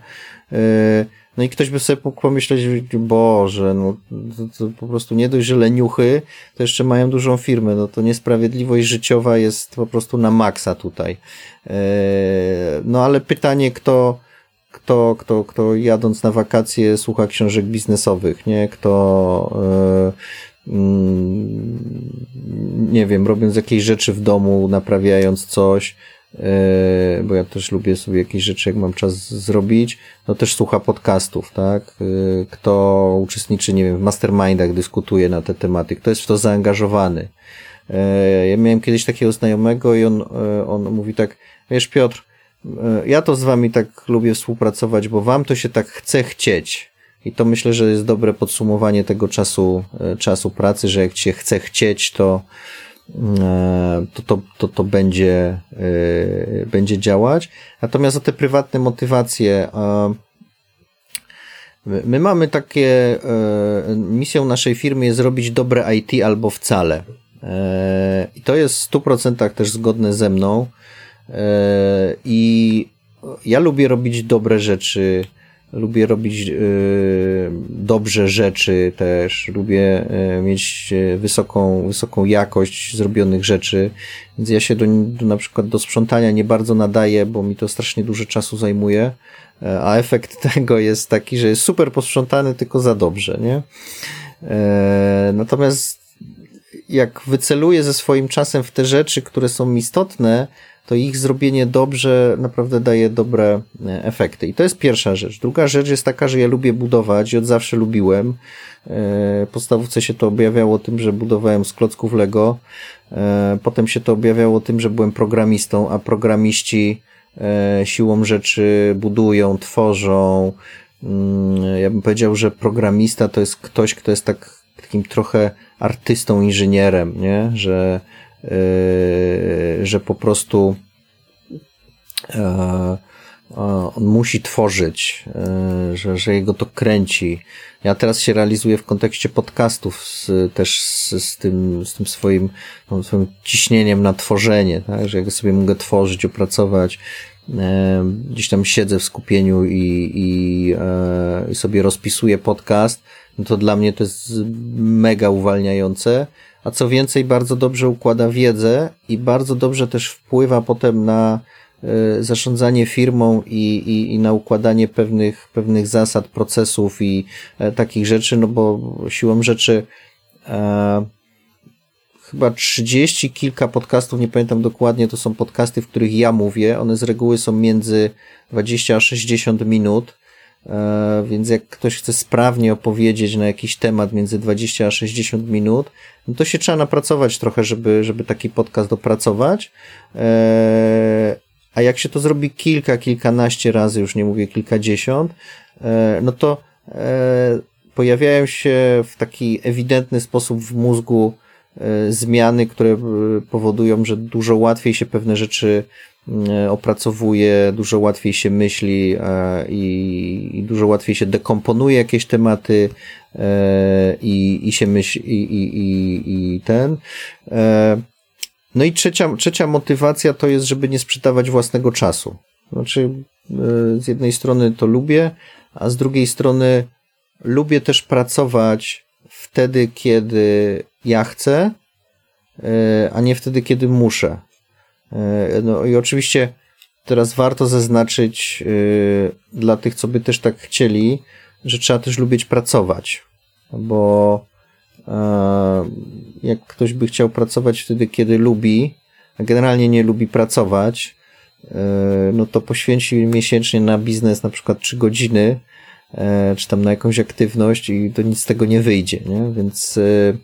No i ktoś by sobie mógł pomyśleć, Boże, no to, to po prostu nie dość, że leniuchy, to jeszcze mają dużą firmę, no to niesprawiedliwość życiowa jest po prostu na maksa tutaj. E, no ale pytanie, kto, kto, kto, kto jadąc na wakacje słucha książek biznesowych, nie? Kto, e, mm, nie wiem, robiąc jakieś rzeczy w domu, naprawiając coś, bo ja też lubię sobie jakieś rzeczy, jak mam czas zrobić, no też słucha podcastów, tak? E, kto uczestniczy, nie wiem, w mastermindach, dyskutuje na te tematy, kto jest w to zaangażowany. E, ja miałem kiedyś takiego znajomego i on, on mówi tak, wiesz Piotr, ja to z wami tak lubię współpracować, bo wam to się tak chce chcieć. I to myślę, że jest dobre podsumowanie tego czasu, czasu pracy, że jak się chce chcieć, to, E, to, to, to, to będzie, e, będzie działać. Natomiast o te prywatne motywacje, my mamy takie, e, misją naszej firmy jest zrobić dobre IT albo wcale. I to jest w stu procentach też zgodne ze mną. I ja lubię robić dobre rzeczy, Lubię robić y, dobrze rzeczy też, lubię y, mieć y, wysoką, wysoką jakość zrobionych rzeczy, więc ja się do, na przykład do sprzątania nie bardzo nadaję, bo mi to strasznie dużo czasu zajmuje, a efekt *laughs* tego jest taki, że jest super posprzątany, tylko za dobrze, nie? E, natomiast jak wyceluję ze swoim czasem w te rzeczy, które są istotne, to ich zrobienie dobrze naprawdę daje dobre e, efekty. I to jest pierwsza rzecz. Druga rzecz jest taka, że ja lubię budować i od zawsze lubiłem. E, podstawówce się to objawiało tym, że budowałem z klocków Lego. E, potem się to objawiało tym, że byłem programistą, a programiści siłą rzeczy budują, tworzą. Mm, ja bym powiedział, że programista to jest ktoś, kto jest tak, takim trochę artystą, inżynierem, nie? Że że po prostu e, on musi tworzyć, e, że, że jego to kręci. Ja teraz się realizuję w kontekście podcastów z, też z, z, tym, z tym swoim, no, swoim ciśnieniem na tworzenie, tak? że jak sobie mogę tworzyć, opracować, gdzieś tam siedzę w skupieniu i, i, i sobie rozpisuję podcast, no to dla mnie to jest mega uwalniające a co więcej, bardzo dobrze układa wiedzę i bardzo dobrze też wpływa potem na e, zarządzanie firmą i, i, i na układanie pewnych, pewnych zasad, procesów i e, takich rzeczy, no bo siłą rzeczy e, chyba 30 kilka podcastów, nie pamiętam dokładnie, to są podcasty, w których ja mówię. One z reguły są między 20 a 60 minut więc jak ktoś chce sprawnie opowiedzieć na jakiś temat między 20 a 60 minut, no to się trzeba napracować trochę, żeby, żeby taki podcast dopracować. E, a jak się to zrobi kilka, kilkanaście razy, już nie mówię kilkadziesiąt, e, no to pojawiają się w taki ewidentny sposób w mózgu zmiany, które powodują, że dużo łatwiej się pewne rzeczy E, opracowuje, dużo łatwiej się myśli e, i, i dużo łatwiej się dekomponuje jakieś tematy e, i, i się myśli i, i, i, i ten. No i trzecia, trzecia motywacja to jest, żeby nie sprzedawać własnego czasu. Znaczy, z jednej strony to lubię, a z drugiej strony lubię też pracować wtedy, kiedy ja chcę, a nie wtedy, kiedy muszę. E, no i oczywiście teraz warto zaznaczyć yy, dla tych, co by też tak chcieli, że trzeba też lubić pracować, bo yy, jak ktoś by chciał pracować wtedy, kiedy lubi, a generalnie nie lubi pracować, no to poświęci miesięcznie na biznes na przykład 3 godziny, czy tam na jakąś aktywność i to nic z tego nie wyjdzie, nie? Więc E,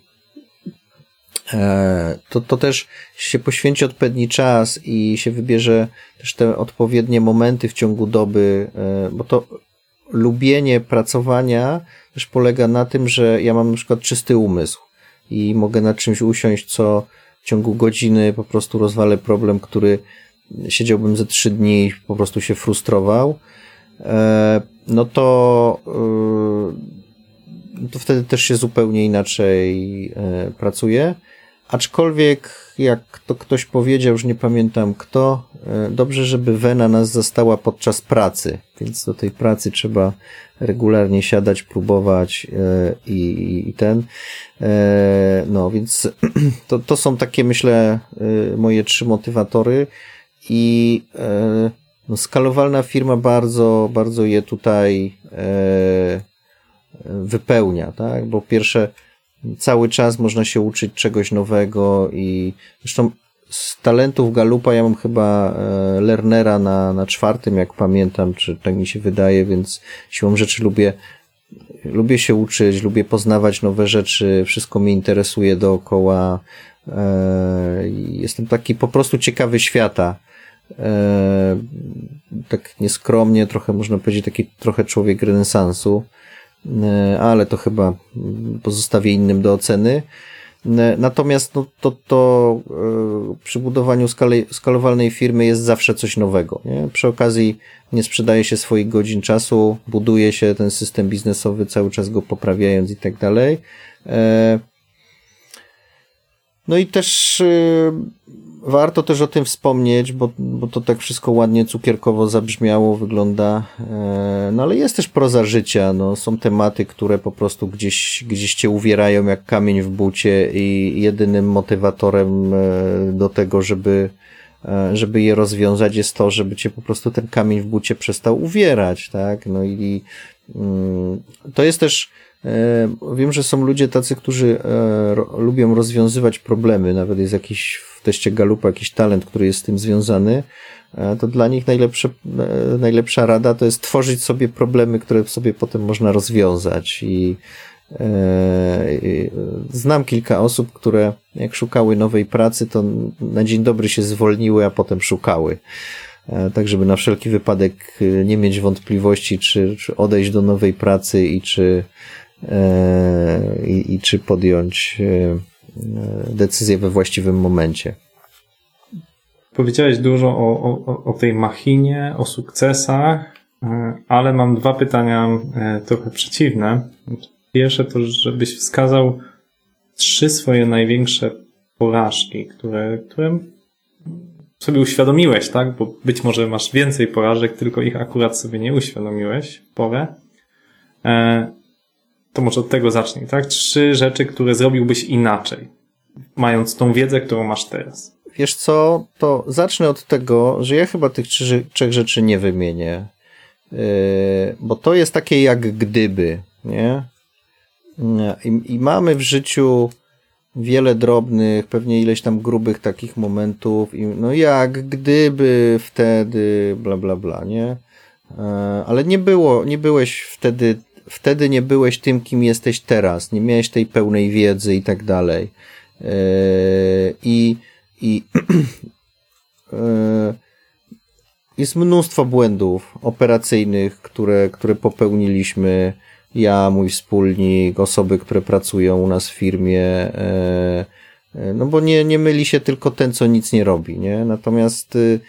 to, to też się poświęci odpowiedni czas i się wybierze też te odpowiednie momenty w ciągu doby, e, bo to lubienie pracowania też polega na tym, że ja mam na przykład czysty umysł i mogę nad czymś usiąść, co w ciągu godziny po prostu rozwalę problem, który siedziałbym ze trzy dni i po prostu się frustrował, e, no to, to wtedy też się zupełnie inaczej pracuje. Aczkolwiek, jak to ktoś powiedział, już nie pamiętam kto, e, dobrze, żeby wena nas zastała podczas pracy, więc do tej pracy trzeba regularnie siadać, próbować e, i, i ten. E, no, więc *clears throat* to, to są takie, myślę, moje trzy motywatory i no, skalowalna firma bardzo, bardzo je tutaj wypełnia, tak? Bo pierwsze, cały czas można się uczyć czegoś nowego i zresztą z talentów Galupa ja mam chyba e, Lernera na, na czwartym, jak pamiętam, czy tak mi się wydaje, więc siłą rzeczy lubię lubię się uczyć, lubię poznawać nowe rzeczy, wszystko mnie interesuje dookoła. E, jestem taki po prostu ciekawy świata. E, tak nieskromnie, trochę można powiedzieć, taki trochę człowiek renesansu. E, ale to chyba pozostawię innym do oceny. E, natomiast no, to, to e, przy budowaniu skali, skalowalnej firmy jest zawsze coś nowego. Nie? Przy okazji nie sprzedaje się swoich godzin czasu, buduje się ten system biznesowy, cały czas go poprawiając i tak dalej. No i też Warto też o tym wspomnieć, bo, bo to tak wszystko ładnie cukierkowo zabrzmiało, wygląda. E, no ale jest też proza życia. No, są tematy, które po prostu gdzieś, gdzieś cię uwierają jak kamień w bucie i jedynym motywatorem e, do tego, żeby, e, żeby je rozwiązać jest to, żeby cię po prostu ten kamień w bucie przestał uwierać, tak? No i mm, to jest też Wiem, że są ludzie tacy, którzy lubią rozwiązywać problemy, nawet jest jakiś teście Galupa jakiś talent, który jest z tym związany, e, to dla nich najlepsze, e, najlepsza rada to jest tworzyć sobie problemy, które sobie potem można rozwiązać i e, Znam kilka osób, które jak szukały nowej pracy, to na dzień dobry się zwolniły, a potem szukały. Tak, żeby na wszelki wypadek nie mieć wątpliwości, czy, czy odejść do nowej pracy i czy, i, i czy podjąć E, decyzję we właściwym momencie. Powiedziałeś dużo o, o, o tej machinie, o sukcesach, e, ale mam dwa pytania e, trochę przeciwne. Pierwsze to, żebyś wskazał trzy swoje największe porażki, które, które sobie uświadomiłeś, tak? Bo być może masz więcej porażek, tylko ich akurat sobie nie uświadomiłeś w porę. To może od tego zacznij, tak? Trzy rzeczy, które zrobiłbyś inaczej, mając tą wiedzę, którą masz teraz. Wiesz co, to zacznę od tego, że ja chyba tych trzy, trzech rzeczy nie wymienię. Yy, bo to jest takie jak gdyby, nie? I, I, mamy w życiu wiele drobnych, pewnie ileś tam grubych takich momentów, i no jak gdyby wtedy, bla, bla, bla, nie? Yy, ale nie było, nie byłeś wtedy wtedy nie byłeś tym, kim jesteś teraz, nie miałeś tej pełnej wiedzy i tak dalej. E, I, i *clears throat* e, jest mnóstwo błędów operacyjnych, które, które popełniliśmy. Ja, mój wspólnik, osoby, które pracują u nas w firmie. E, no bo nie, nie myli się tylko ten, co nic nie robi, nie? Natomiast y,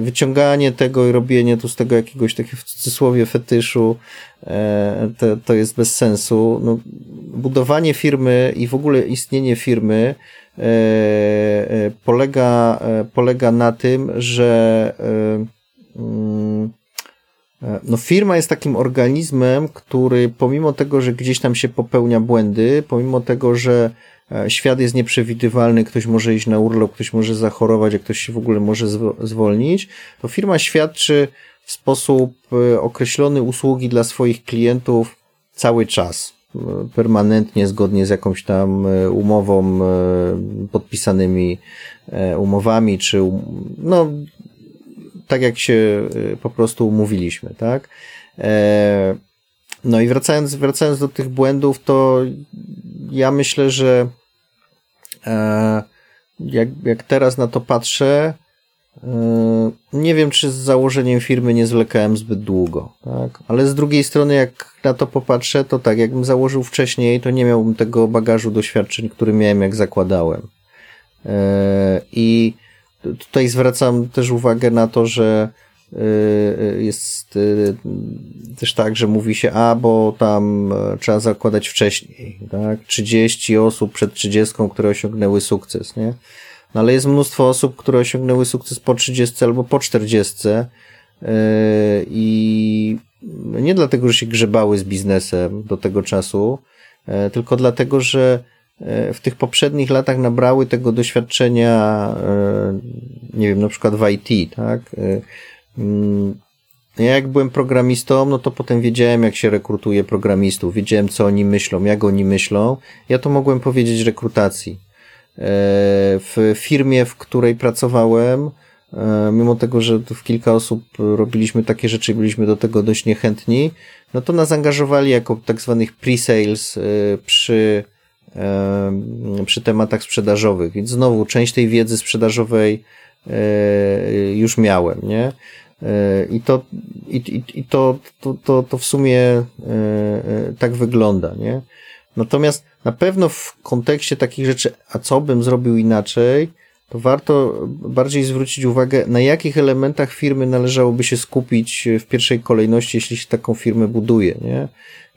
wyciąganie tego i robienie tu z tego jakiegoś takiego w cudzysłowie fetyszu e, to, to jest bez sensu. No, budowanie firmy i w ogóle istnienie firmy e, polega, polega na tym, że mm, no firma jest takim organizmem, który pomimo tego, że gdzieś tam się popełnia błędy, pomimo tego, że E, świat jest nieprzewidywalny, ktoś może iść na urlop, ktoś może zachorować, a ktoś się w ogóle może zwolnić, to firma świadczy w sposób e, określony usługi dla swoich klientów cały czas. permanentnie zgodnie z jakąś tam umową, podpisanymi umowami, czy um, no tak jak się po prostu umówiliśmy, tak? No i wracając, wracając do tych błędów, to ja myślę, że jak, jak teraz na to patrzę, e, nie wiem, czy z założeniem firmy nie zwlekałem zbyt długo, tak? Ale z drugiej strony, jak na to popatrzę, to tak, jakbym założył wcześniej, to nie miałbym tego bagażu doświadczeń, który miałem, jak zakładałem. E, I tutaj zwracam też uwagę na to, że e, jest też tak, że mówi się, a bo tam trzeba zakładać wcześniej, tak? 30 osób przed 30, które osiągnęły sukces, nie? No ale jest mnóstwo osób, które osiągnęły sukces po 30 albo po 40 yy, i nie dlatego, że się grzebały z biznesem do tego czasu, yy, tylko dlatego, że w tych poprzednich latach nabrały tego doświadczenia, nie wiem, na przykład w IT, tak? Mm, ja jak byłem programistą, no to potem wiedziałem, jak się rekrutuje programistów, wiedziałem, co oni myślą, jak oni myślą. Ja to mogłem powiedzieć rekrutacji. E, w firmie, w której pracowałem, e, mimo tego, że w kilka osób robiliśmy takie rzeczy byliśmy do tego dość niechętni, no to nas angażowali jako tak zwanych pre-sales e, przy, przy tematach sprzedażowych. Więc znowu część tej wiedzy sprzedażowej już miałem, nie? I to, i, i, to, to, to, to w sumie tak wygląda, nie? Natomiast na pewno w kontekście takich rzeczy, a co bym zrobił inaczej, to warto bardziej zwrócić uwagę, na jakich elementach firmy należałoby się skupić w pierwszej kolejności, jeśli się taką firmę buduje, nie?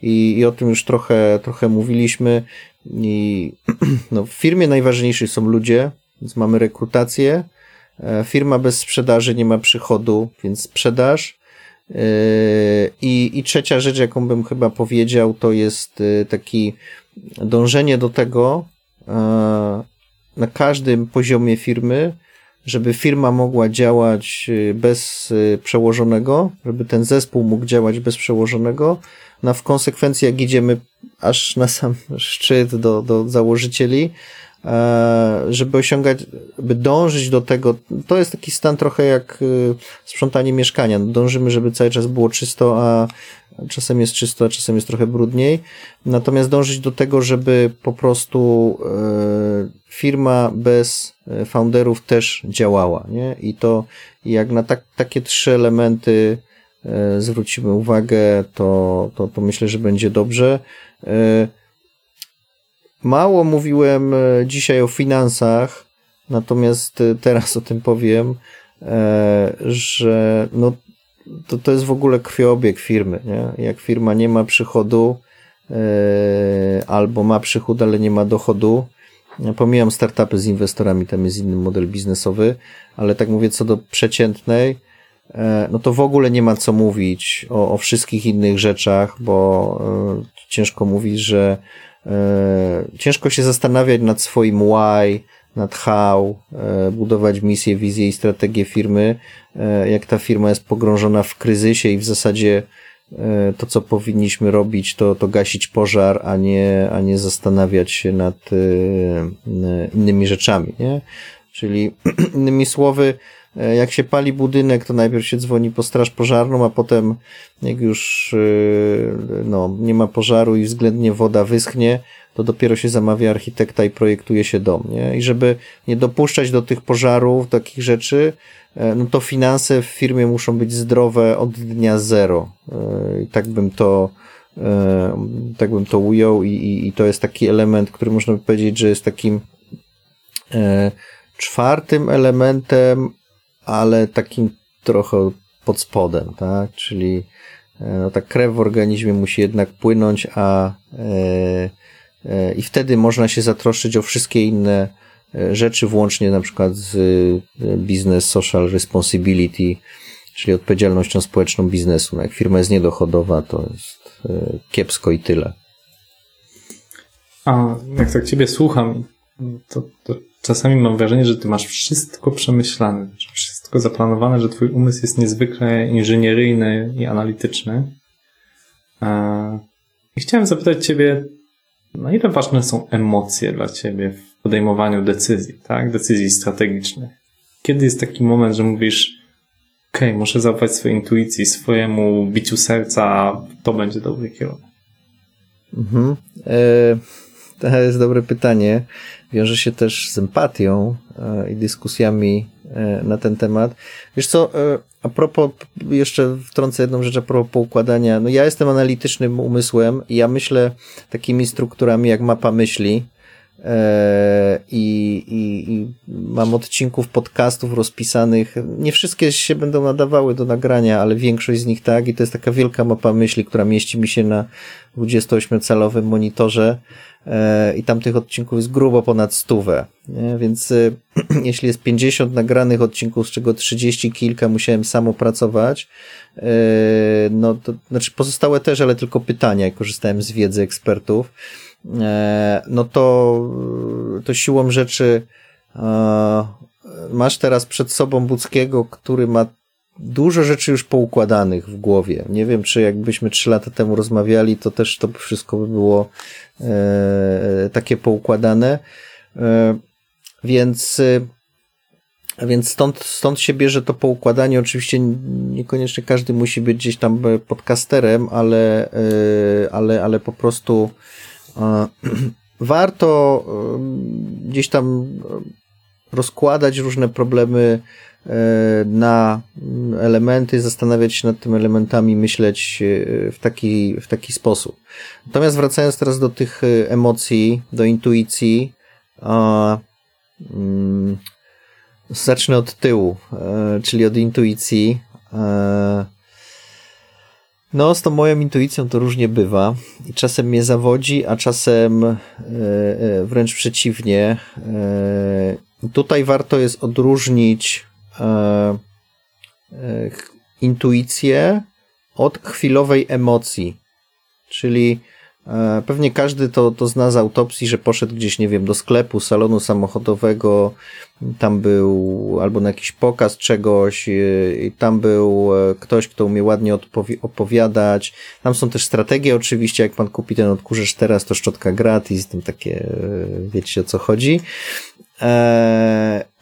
I, i o tym już trochę, trochę mówiliśmy. I *clears throat* no, w firmie najważniejsi są ludzie, więc mamy rekrutację. E, firma bez sprzedaży nie ma przychodu, więc sprzedaż. E, I, I trzecia rzecz, jaką bym chyba powiedział, to jest e, taki dążenie do tego na każdym poziomie firmy, żeby firma mogła działać bez przełożonego, żeby ten zespół mógł działać bez przełożonego, no w konsekwencji jak idziemy aż na sam *laughs* szczyt do, do założycieli, żeby osiągać, by dążyć do tego, to jest taki stan trochę jak sprzątanie mieszkania. Dążymy, żeby cały czas było czysto, a czasem jest czysto, a czasem jest trochę brudniej. Natomiast dążyć do tego, żeby po prostu e, firma bez e, founderów też działała, nie? I to jak na tak, takie trzy elementy e, zwrócimy uwagę, to, to, to myślę, że będzie dobrze. Mało mówiłem dzisiaj o finansach, natomiast teraz o tym powiem, że no, to, to jest w ogóle krwiobieg firmy. Nie? Jak firma nie ma przychodu albo ma przychód, ale nie ma dochodu, pomijam startupy z inwestorami, tam jest inny model biznesowy, ale tak mówię co do przeciętnej, e, no to w ogóle nie ma co mówić o, o wszystkich innych rzeczach, bo ciężko mówić, że ciężko się zastanawiać nad swoim why, nad how, e, budować misję, wizję i strategię firmy, e, jak ta firma jest pogrążona w kryzysie i w zasadzie e, to, co powinniśmy robić, to, to gasić pożar, a nie, a nie zastanawiać się nad innymi rzeczami, nie? Czyli *clears throat* innymi słowy, jak się pali budynek, to najpierw się dzwoni po straż pożarną, a potem jak już no, nie ma pożaru i względnie woda wyschnie, to dopiero się zamawia architekta i projektuje się dom, nie? I żeby nie dopuszczać do tych pożarów, takich rzeczy, e, no to finanse w firmie muszą być zdrowe od dnia zero. E, tak bym to, e, tak bym to ujął i, i, i to jest taki element, który można by powiedzieć, że jest takim czwartym elementem, ale takim trochę pod spodem, tak? Czyli no, ta krew w organizmie musi jednak płynąć, a E, i wtedy można się zatroszczyć o wszystkie inne e, rzeczy, włącznie na przykład z e, business social responsibility, czyli odpowiedzialnością społeczną biznesu. No jak firma jest niedochodowa, to jest kiepsko i tyle. A jak tak ciebie słucham, to, to czasami mam wrażenie, że ty masz wszystko przemyślane, zaplanowane, że twój umysł jest niezwykle inżynieryjny i analityczny. I chciałem zapytać Ciebie, na ile ważne są emocje dla Ciebie w podejmowaniu decyzji, tak? Decyzji strategicznych. Kiedy jest taki moment, że mówisz, okej, okay, muszę zaufać swojej intuicji, swojemu biciu serca, to będzie dobry kierunek. Mhm. E, to jest dobre pytanie. Wiąże się też z empatią e, i dyskusjami e, na ten temat. Wiesz co, e, a propos, jeszcze wtrącę jedną rzecz a propos poukładania. No ja jestem analitycznym umysłem i ja myślę takimi strukturami jak mapa myśli, I, i, I, mam odcinków podcastów rozpisanych. Nie wszystkie się będą nadawały do nagrania, ale większość z nich tak. I to jest taka wielka mapa myśli, która mieści mi się na 28-calowym monitorze. E, I tam tych odcinków jest grubo ponad stówę. Nie? Więc e, *clears throat* jeśli jest 50 nagranych odcinków, z czego 30 kilka musiałem sam opracować, no to znaczy pozostałe też, ale tylko pytania. Korzystałem z wiedzy ekspertów E, no to, to siłą rzeczy e, masz teraz przed sobą Buckiego, który ma dużo rzeczy już poukładanych w głowie. Nie wiem, czy jakbyśmy trzy lata temu rozmawiali, to też to wszystko by było e, takie poukładane. Więc więc stąd, stąd się bierze to poukładanie. Oczywiście niekoniecznie każdy musi być gdzieś tam podcasterem, ale, ale, ale po prostu *clears throat* warto gdzieś tam rozkładać różne problemy e, na elementy, zastanawiać się nad tymi elementami, myśleć e, w taki, w taki sposób. Natomiast wracając teraz do tych e, emocji, do intuicji, mm, zacznę od tyłu, czyli od intuicji. No, z tą moją intuicją to różnie bywa. I czasem mnie zawodzi, a czasem e, e, wręcz przeciwnie. E, tutaj warto jest odróżnić intuicję od chwilowej emocji. Czyli E, pewnie każdy to, to zna z autopsji, że poszedł gdzieś, nie wiem, do sklepu, salonu samochodowego, tam był albo na jakiś pokaz czegoś, e, i tam był e, ktoś, kto umie ładnie opowiadać. Tam są też strategie oczywiście, jak pan kupi ten odkurzacz teraz, to szczotka gratis, tam takie, wiecie o co chodzi.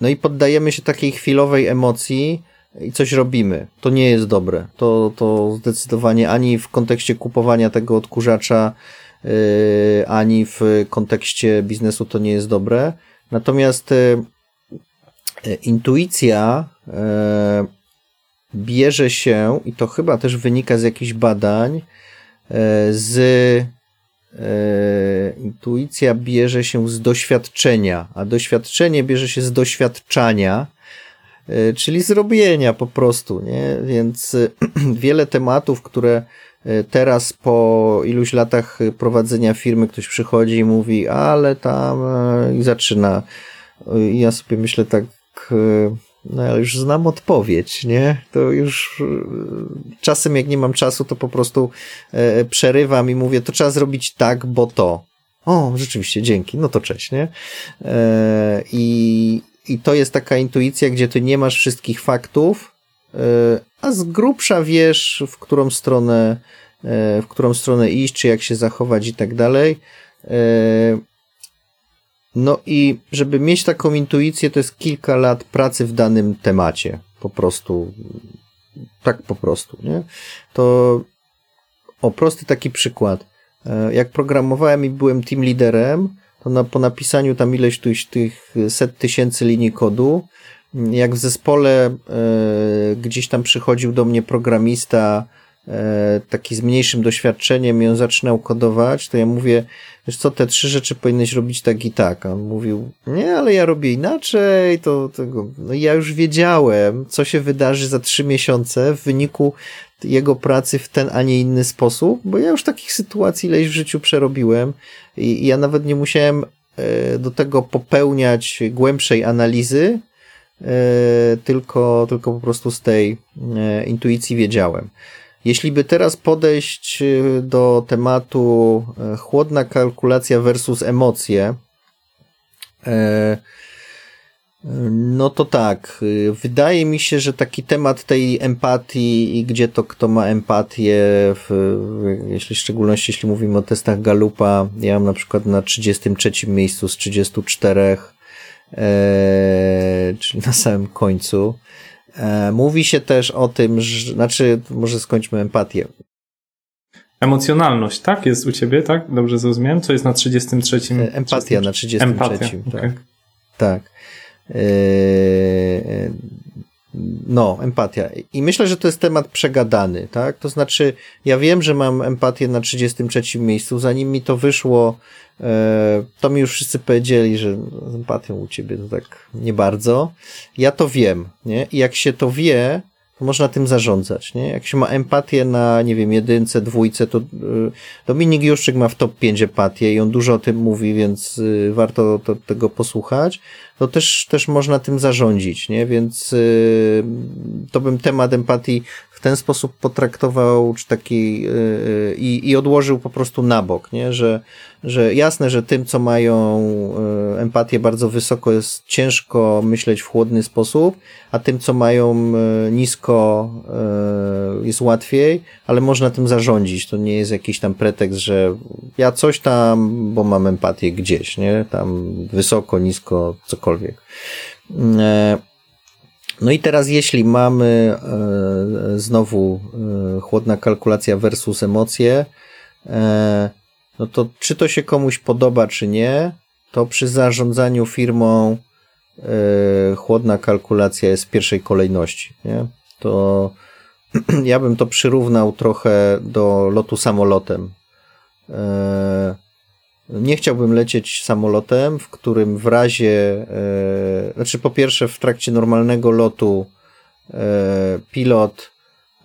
No i poddajemy się takiej chwilowej emocji, i coś robimy. To nie jest dobre. To, to zdecydowanie ani w kontekście kupowania tego odkurzacza, yy, ani w kontekście biznesu to nie jest dobre. Natomiast yy, intuicja bierze się, i to chyba też wynika z jakichś badań, z intuicja bierze się z doświadczenia, a doświadczenie bierze się z doświadczania, E, czyli zrobienia po prostu, nie? Więc e, *clears throat* wiele tematów, które e, teraz po iluś latach prowadzenia firmy ktoś przychodzi i mówi, ale tam i zaczyna. Ja sobie myślę tak, no już znam odpowiedź, nie? To już czasem jak nie mam czasu, to po prostu przerywam i mówię, to trzeba zrobić tak, bo to. O, rzeczywiście, dzięki, no to cześć, nie? I, i to jest taka intuicja, gdzie ty nie masz wszystkich faktów, e, a z grubsza wiesz, w którą stronę, e, w którą stronę iść, czy jak się zachować i tak dalej. E, no i żeby mieć taką intuicję, to jest kilka lat pracy w danym temacie. Po prostu. Tak po prostu, nie? To o prosty taki przykład. Jak programowałem i byłem team liderem, to na, po napisaniu tam ileś tu, tych set tysięcy linii kodu, jak w zespole e, gdzieś tam przychodził do mnie programista e, taki z mniejszym doświadczeniem i on zaczynał kodować, to ja mówię, wiesz co, te trzy rzeczy powinieneś robić tak i tak. A on mówił, nie, ale ja robię inaczej, to tego, no ja już wiedziałem, co się wydarzy za trzy miesiące w wyniku jego pracy w ten, a nie inny sposób, bo ja już takich sytuacji ileś w życiu przerobiłem i, i ja nawet nie musiałem e, do tego popełniać głębszej analizy, e, tylko, tylko po prostu z tej e, intuicji wiedziałem. Jeśli by teraz podejść do tematu chłodna kalkulacja versus emocje, No to tak. y, Wydaje mi się, że taki temat tej empatii i gdzie to kto ma empatię, w, jeśli w szczególności jeśli mówimy o testach Galupa, ja mam na przykład na 33 miejscu z 34, e, czyli na samym końcu. E, mówi się też o tym, że, znaczy, może skończmy empatię. Emocjonalność, tak? Jest u ciebie, tak? Dobrze zrozumiałem? Co jest na 33? E, Empatia na 33. Empatia, tak. okej. Tak. Eee, No, empatia. I myślę, że to jest temat przegadany, tak? To znaczy, ja wiem, że mam empatię na 33 miejscu. Zanim mi to wyszło, e, to mi już wszyscy powiedzieli, że z empatią u ciebie to tak nie bardzo. Ja to wiem, nie? I jak się to wie, to można tym zarządzać, nie? Jak się ma empatię na, nie wiem, jedynce, dwójce, to y, Dominik Juszczyk ma w top 5 empatię i on dużo o tym mówi, więc y, warto to, tego posłuchać. To też, też można tym zarządzić, nie? Więc y, to bym temat empatii w ten sposób potraktował, czy taki y, i, i odłożył po prostu na bok, nie? Że, że jasne, że tym, co mają y, empatię bardzo wysoko, jest ciężko myśleć w chłodny sposób, a tym, co mają y, nisko, y, jest łatwiej, ale można tym zarządzić. To nie jest jakiś tam pretekst, że ja coś tam, bo mam empatię gdzieś, nie? Tam wysoko, nisko, cokolwiek. E, no i teraz, jeśli mamy e, znowu e, chłodna kalkulacja versus emocje, e, no to czy to się komuś podoba, czy nie, to przy zarządzaniu firmą e, chłodna kalkulacja jest w pierwszej kolejności. Nie? To *clears throat* ja bym to przyrównał trochę do lotu samolotem. Nie chciałbym lecieć samolotem, w którym w razie, e, znaczy po pierwsze w trakcie normalnego lotu e, pilot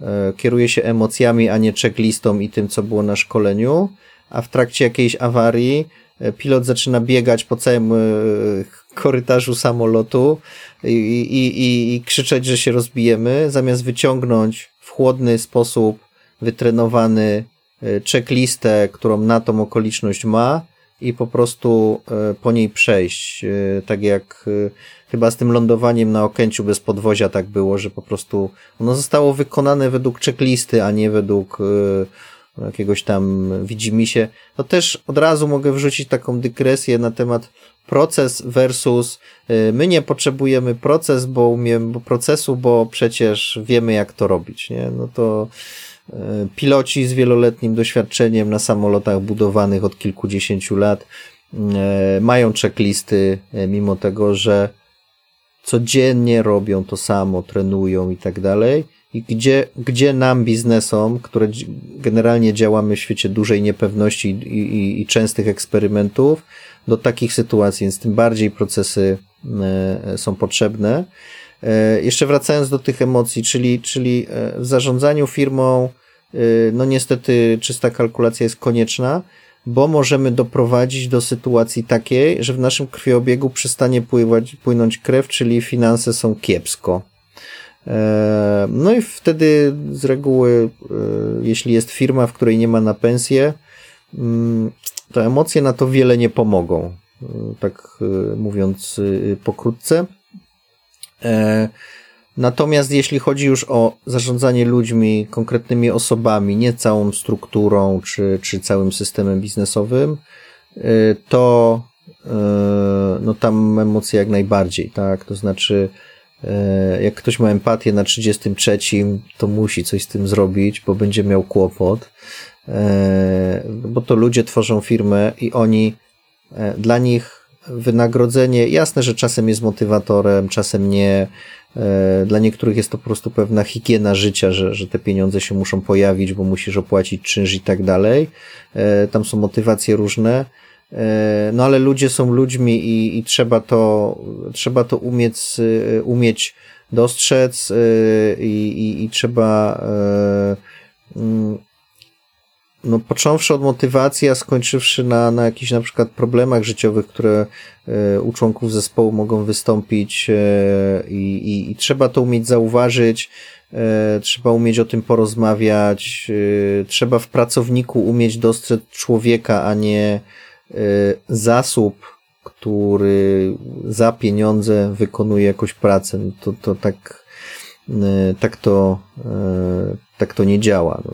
e, kieruje się emocjami, a nie checklistą i tym, co było na szkoleniu, a w trakcie jakiejś awarii e, pilot zaczyna biegać po całym e, korytarzu samolotu i, i, i, i krzyczeć, że się rozbijemy, zamiast wyciągnąć w chłodny sposób wytrenowany e, checklistę, którą na tą okoliczność ma i po prostu e, po niej przejść. E, Tak jak e, chyba z tym lądowaniem na Okęciu bez podwozia tak było, że po prostu ono zostało wykonane według checklisty, a nie według jakiegoś tam widzimisię. To też od razu mogę wrzucić taką dygresję na temat proces versus my nie potrzebujemy proces, bo umiem, bo procesu, bo przecież wiemy jak to robić, nie? No to piloci z wieloletnim doświadczeniem na samolotach budowanych od kilkudziesięciu lat e, mają checklisty, e, mimo tego, że codziennie robią to samo, trenują i tak dalej. I gdzie, gdzie nam, biznesom, które generalnie działamy w świecie dużej niepewności i, i, i częstych eksperymentów, do takich sytuacji, więc tym bardziej procesy e, są potrzebne. E, Jeszcze wracając do tych emocji, czyli, czyli e, w zarządzaniu firmą, e, no niestety czysta kalkulacja jest konieczna, bo możemy doprowadzić do sytuacji takiej, że w naszym krwiobiegu przestanie pływać, płynąć krew, czyli finanse są kiepsko. No i wtedy z reguły, jeśli jest firma, w której nie ma na pensję, mm, to emocje na to wiele nie pomogą. Tak mówiąc pokrótce. E, Natomiast jeśli chodzi już o zarządzanie ludźmi, konkretnymi osobami, nie całą strukturą czy, czy całym systemem biznesowym, y, to y, no tam emocje jak najbardziej, tak? To znaczy, jak ktoś ma empatię na 33, to musi coś z tym zrobić, bo będzie miał kłopot, bo to ludzie tworzą firmę i oni, dla nich wynagrodzenie, jasne, że czasem jest motywatorem, czasem nie. E, Dla niektórych jest to po prostu pewna higiena życia, że, że te pieniądze się muszą pojawić, bo musisz opłacić czynsz i tak dalej. E, Tam są motywacje różne. E, No ale ludzie są ludźmi i, i trzeba to, trzeba to umieć, e, umieć dostrzec i, i, i trzeba mm, no, począwszy od motywacji, a skończywszy na, na jakichś na przykład problemach życiowych, które e, u członków zespołu mogą wystąpić e, i, i, trzeba to umieć zauważyć, e, trzeba umieć o tym porozmawiać, e, trzeba w pracowniku umieć dostrzec człowieka, a nie e, zasób który za pieniądze wykonuje jakąś pracę. To, to tak, tak to, tak to nie działa. No,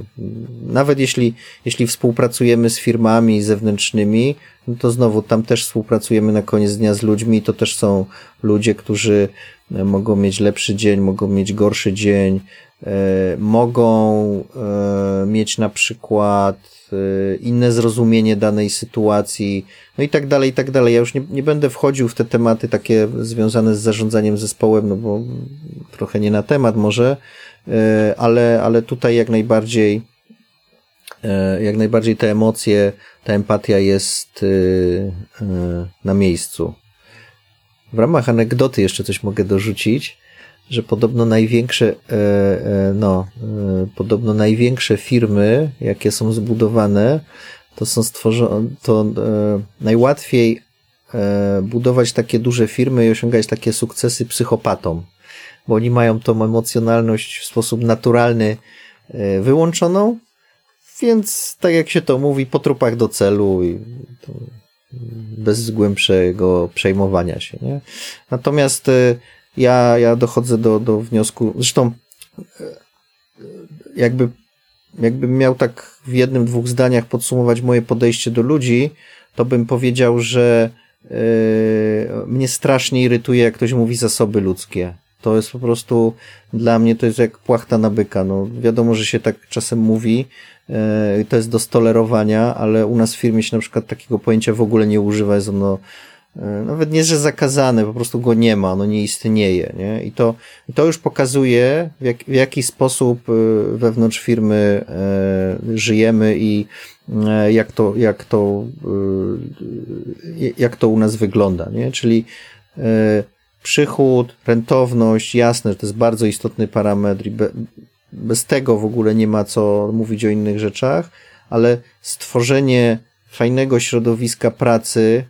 nawet jeśli, jeśli współpracujemy z firmami zewnętrznymi, no to znowu tam też współpracujemy na koniec dnia z ludźmi. To też są ludzie, którzy mogą mieć lepszy dzień, mogą mieć gorszy dzień, E, mogą e, mieć na przykład e, inne zrozumienie danej sytuacji, no i tak dalej, i tak dalej. Ja już nie, nie będę wchodził w te tematy takie związane z zarządzaniem zespołem, no bo trochę nie na temat może, ale, ale tutaj jak najbardziej jak najbardziej te emocje, ta empatia jest na miejscu. W ramach anegdoty jeszcze coś mogę dorzucić że podobno największe, e, e, no, e, podobno największe firmy, jakie są zbudowane, to są stworzone, to najłatwiej budować takie duże firmy i osiągać takie sukcesy psychopatom, bo oni mają tą emocjonalność w sposób naturalny wyłączoną, więc tak jak się to mówi, po trupach do celu i bez głębszego przejmowania się. Nie? Natomiast ja, ja dochodzę do, do wniosku, zresztą e, jakby, jakbym miał tak w jednym, dwóch zdaniach podsumować moje podejście do ludzi, to bym powiedział, że yy, mnie strasznie irytuje, jak ktoś mówi zasoby ludzkie. To jest po prostu, dla mnie to jest jak płachta na byka. No, wiadomo, że się tak czasem mówi, yy, to jest do stolerowania, ale u nas w firmie się na przykład takiego pojęcia w ogóle nie używa, jest ono E, nawet nie, że zakazane, po prostu go nie ma, no nie istnieje, nie? I to, i to już pokazuje, w, jak, w jaki sposób e, wewnątrz firmy żyjemy i jak to, jak to, jak to u nas wygląda, nie? Czyli przychód, rentowność, jasne, że to jest bardzo istotny parametr i be, bez tego w ogóle nie ma co mówić o innych rzeczach, ale stworzenie fajnego środowiska pracy,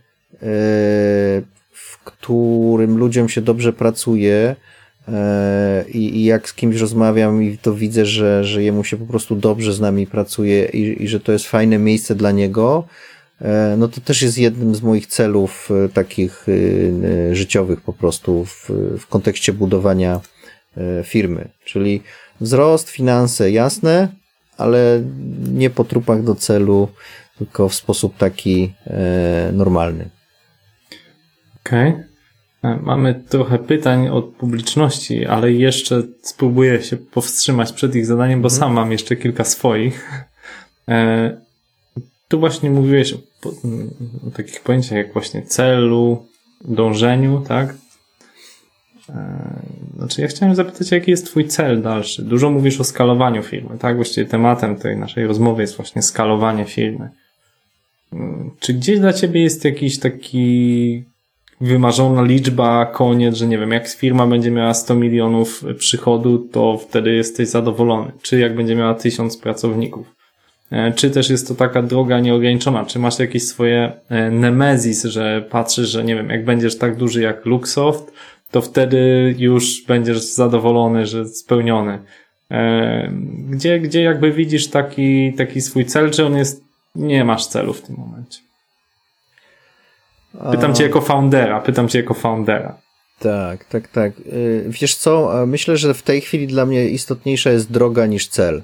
w którym ludziom się dobrze pracuje e, i, i jak z kimś rozmawiam i to widzę, że, że jemu się po prostu dobrze z nami pracuje i, i że to jest fajne miejsce dla niego, e, no to też jest jednym z moich celów e, takich życiowych po prostu w, w kontekście budowania firmy. Czyli wzrost, finanse jasne, ale nie po trupach do celu, tylko w sposób taki normalny. Okej. Okay. E, mamy trochę pytań od publiczności, ale jeszcze spróbuję się powstrzymać przed ich zadaniem, bo mhm. sam mam jeszcze kilka swoich. Tu właśnie mówiłeś o, o takich pojęciach jak właśnie celu, dążeniu, tak? E, znaczy, ja chciałem zapytać, jaki jest Twój cel dalszy? Dużo mówisz o skalowaniu firmy, tak? Właściwie tematem tej naszej rozmowy jest właśnie skalowanie firmy. Czy gdzieś dla Ciebie jest jakiś taki wymarzona liczba, koniec, że nie wiem, jak firma będzie miała 100 milionów przychodu, to wtedy jesteś zadowolony. Czy jak będzie miała 1000 pracowników. E, czy też jest to taka droga nieograniczona? Czy masz jakieś swoje e, nemezis, że patrzysz, że nie wiem, jak będziesz tak duży jak Luxoft, to wtedy już będziesz zadowolony, że spełniony. E, gdzie, gdzie jakby widzisz taki, taki swój cel, czy on jest, nie masz celu w tym momencie? Pytam cię jako foundera, pytam cię jako foundera. Tak, tak, tak. Y, wiesz co, myślę, że w tej chwili dla mnie istotniejsza jest droga niż cel.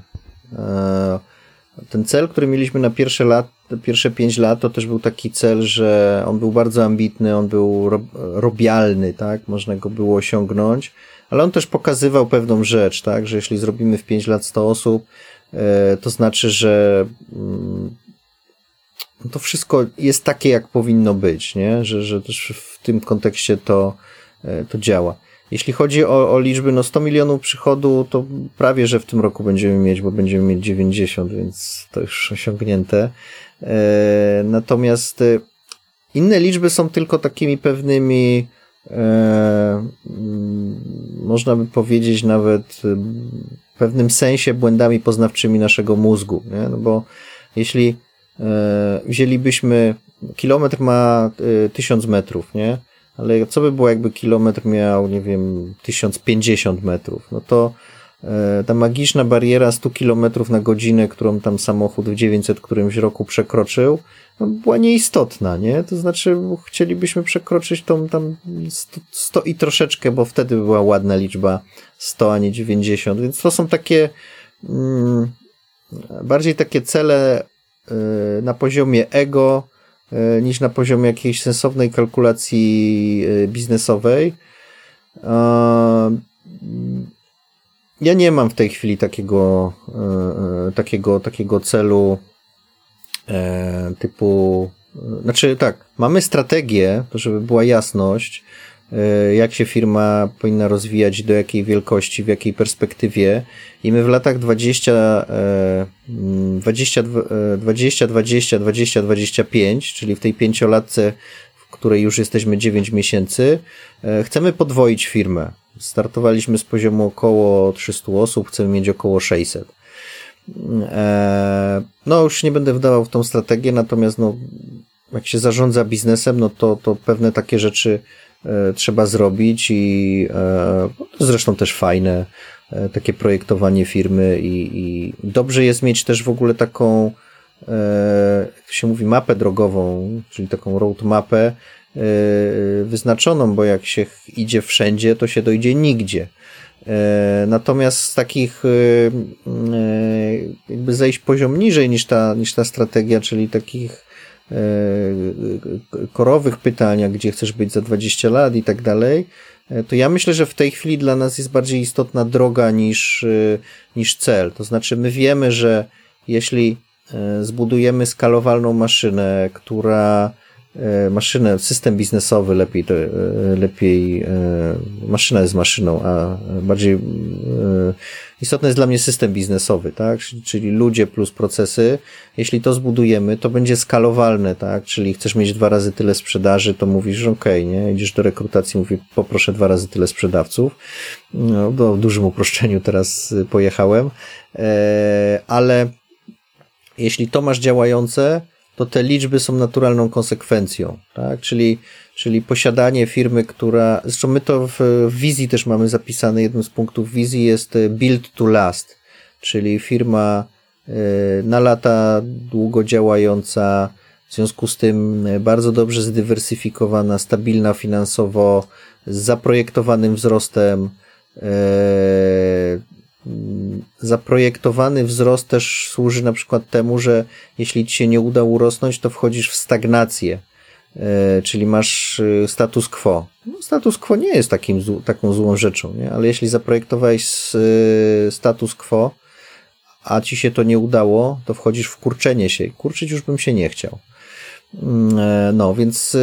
Ten cel, który mieliśmy na pierwsze, lat, pierwsze pięć lat, to też był taki cel, że on był bardzo ambitny, on był robialny, tak? Można go było osiągnąć, ale on też pokazywał pewną rzecz, tak? Że jeśli zrobimy w pięć lat 100 osób, e, to znaczy, że mm, no to wszystko jest takie, jak powinno być, nie? Że, że też w tym kontekście to, e, to działa. Jeśli chodzi o, o liczby, no 100 milionów przychodu, to prawie, że w tym roku będziemy mieć, bo będziemy mieć 90, więc to już osiągnięte. E, natomiast e, inne liczby są tylko takimi pewnymi, e, mm, można by powiedzieć nawet w pewnym sensie błędami poznawczymi naszego mózgu, nie? No bo jeśli wzięlibyśmy, kilometr ma e, tysiąc metrów, nie? Ale co by było, jakby kilometr miał, nie wiem, 1050 metrów? No to e, ta magiczna bariera 100 km na godzinę, którą tam samochód w 900 którymś roku przekroczył, no, była nieistotna, nie? To znaczy chcielibyśmy przekroczyć tą tam 100, 100 i troszeczkę, bo wtedy była ładna liczba 100, a nie 90, więc to są takie mm, bardziej takie cele y, na poziomie ego niż na poziomie jakiejś sensownej kalkulacji y, biznesowej. Ja nie mam w tej chwili takiego, takiego, takiego celu e, typu, znaczy tak, mamy strategię, to żeby była jasność, e, jak się firma powinna rozwijać, do jakiej wielkości, w jakiej perspektywie. I my w latach 20, 20, 20, 20, 20, 25, czyli w tej pięciolatce, w której już jesteśmy 9 miesięcy, e, chcemy podwoić firmę. Startowaliśmy z poziomu około 300 osób, chcemy mieć około 600. E, no, już nie będę wdawał w tą strategię, natomiast no, jak się zarządza biznesem, no to, to pewne takie rzeczy e, trzeba zrobić i e, zresztą też fajne takie projektowanie firmy i, i dobrze jest mieć też w ogóle taką, jak się mówi, mapę drogową, czyli taką roadmapę wyznaczoną, bo jak się idzie wszędzie, to się dojdzie nigdzie. E, natomiast z takich e, e, jakby zejść poziom niżej niż ta, niż ta strategia, czyli takich korowych pytania, gdzie chcesz być za 20 lat i tak dalej, to ja myślę, że w tej chwili dla nas jest bardziej istotna droga niż, niż cel. To znaczy, my wiemy, że jeśli zbudujemy skalowalną maszynę, która E, maszynę, system biznesowy lepiej, e, lepiej e, maszyna jest maszyną, a bardziej istotny jest dla mnie system biznesowy, tak, czyli ludzie plus procesy. Jeśli to zbudujemy, to będzie skalowalne, tak, czyli chcesz mieć dwa razy tyle sprzedaży, to mówisz, że okej, okay, nie, idziesz do rekrutacji, mówię, poproszę dwa razy tyle sprzedawców. No, do dużym uproszczeniu teraz pojechałem, ale jeśli to masz działające, to te liczby są naturalną konsekwencją, tak? Czyli, czyli posiadanie firmy, która, zresztą my to w, w wizji też mamy zapisane, jednym z punktów wizji jest e, build to last, czyli firma e, na lata długo działająca, w związku z tym e, bardzo dobrze zdywersyfikowana, stabilna finansowo, z zaprojektowanym wzrostem, zaprojektowany wzrost też służy na przykład temu, że jeśli ci się nie uda urosnąć, to wchodzisz w stagnację, e, czyli masz e, status quo. No, status quo nie jest takim, taką złą rzeczą, nie? ale jeśli zaprojektowałeś e, status quo, a ci się to nie udało, to wchodzisz w kurczenie się. Kurczyć już bym się nie chciał. Mm, no, więc,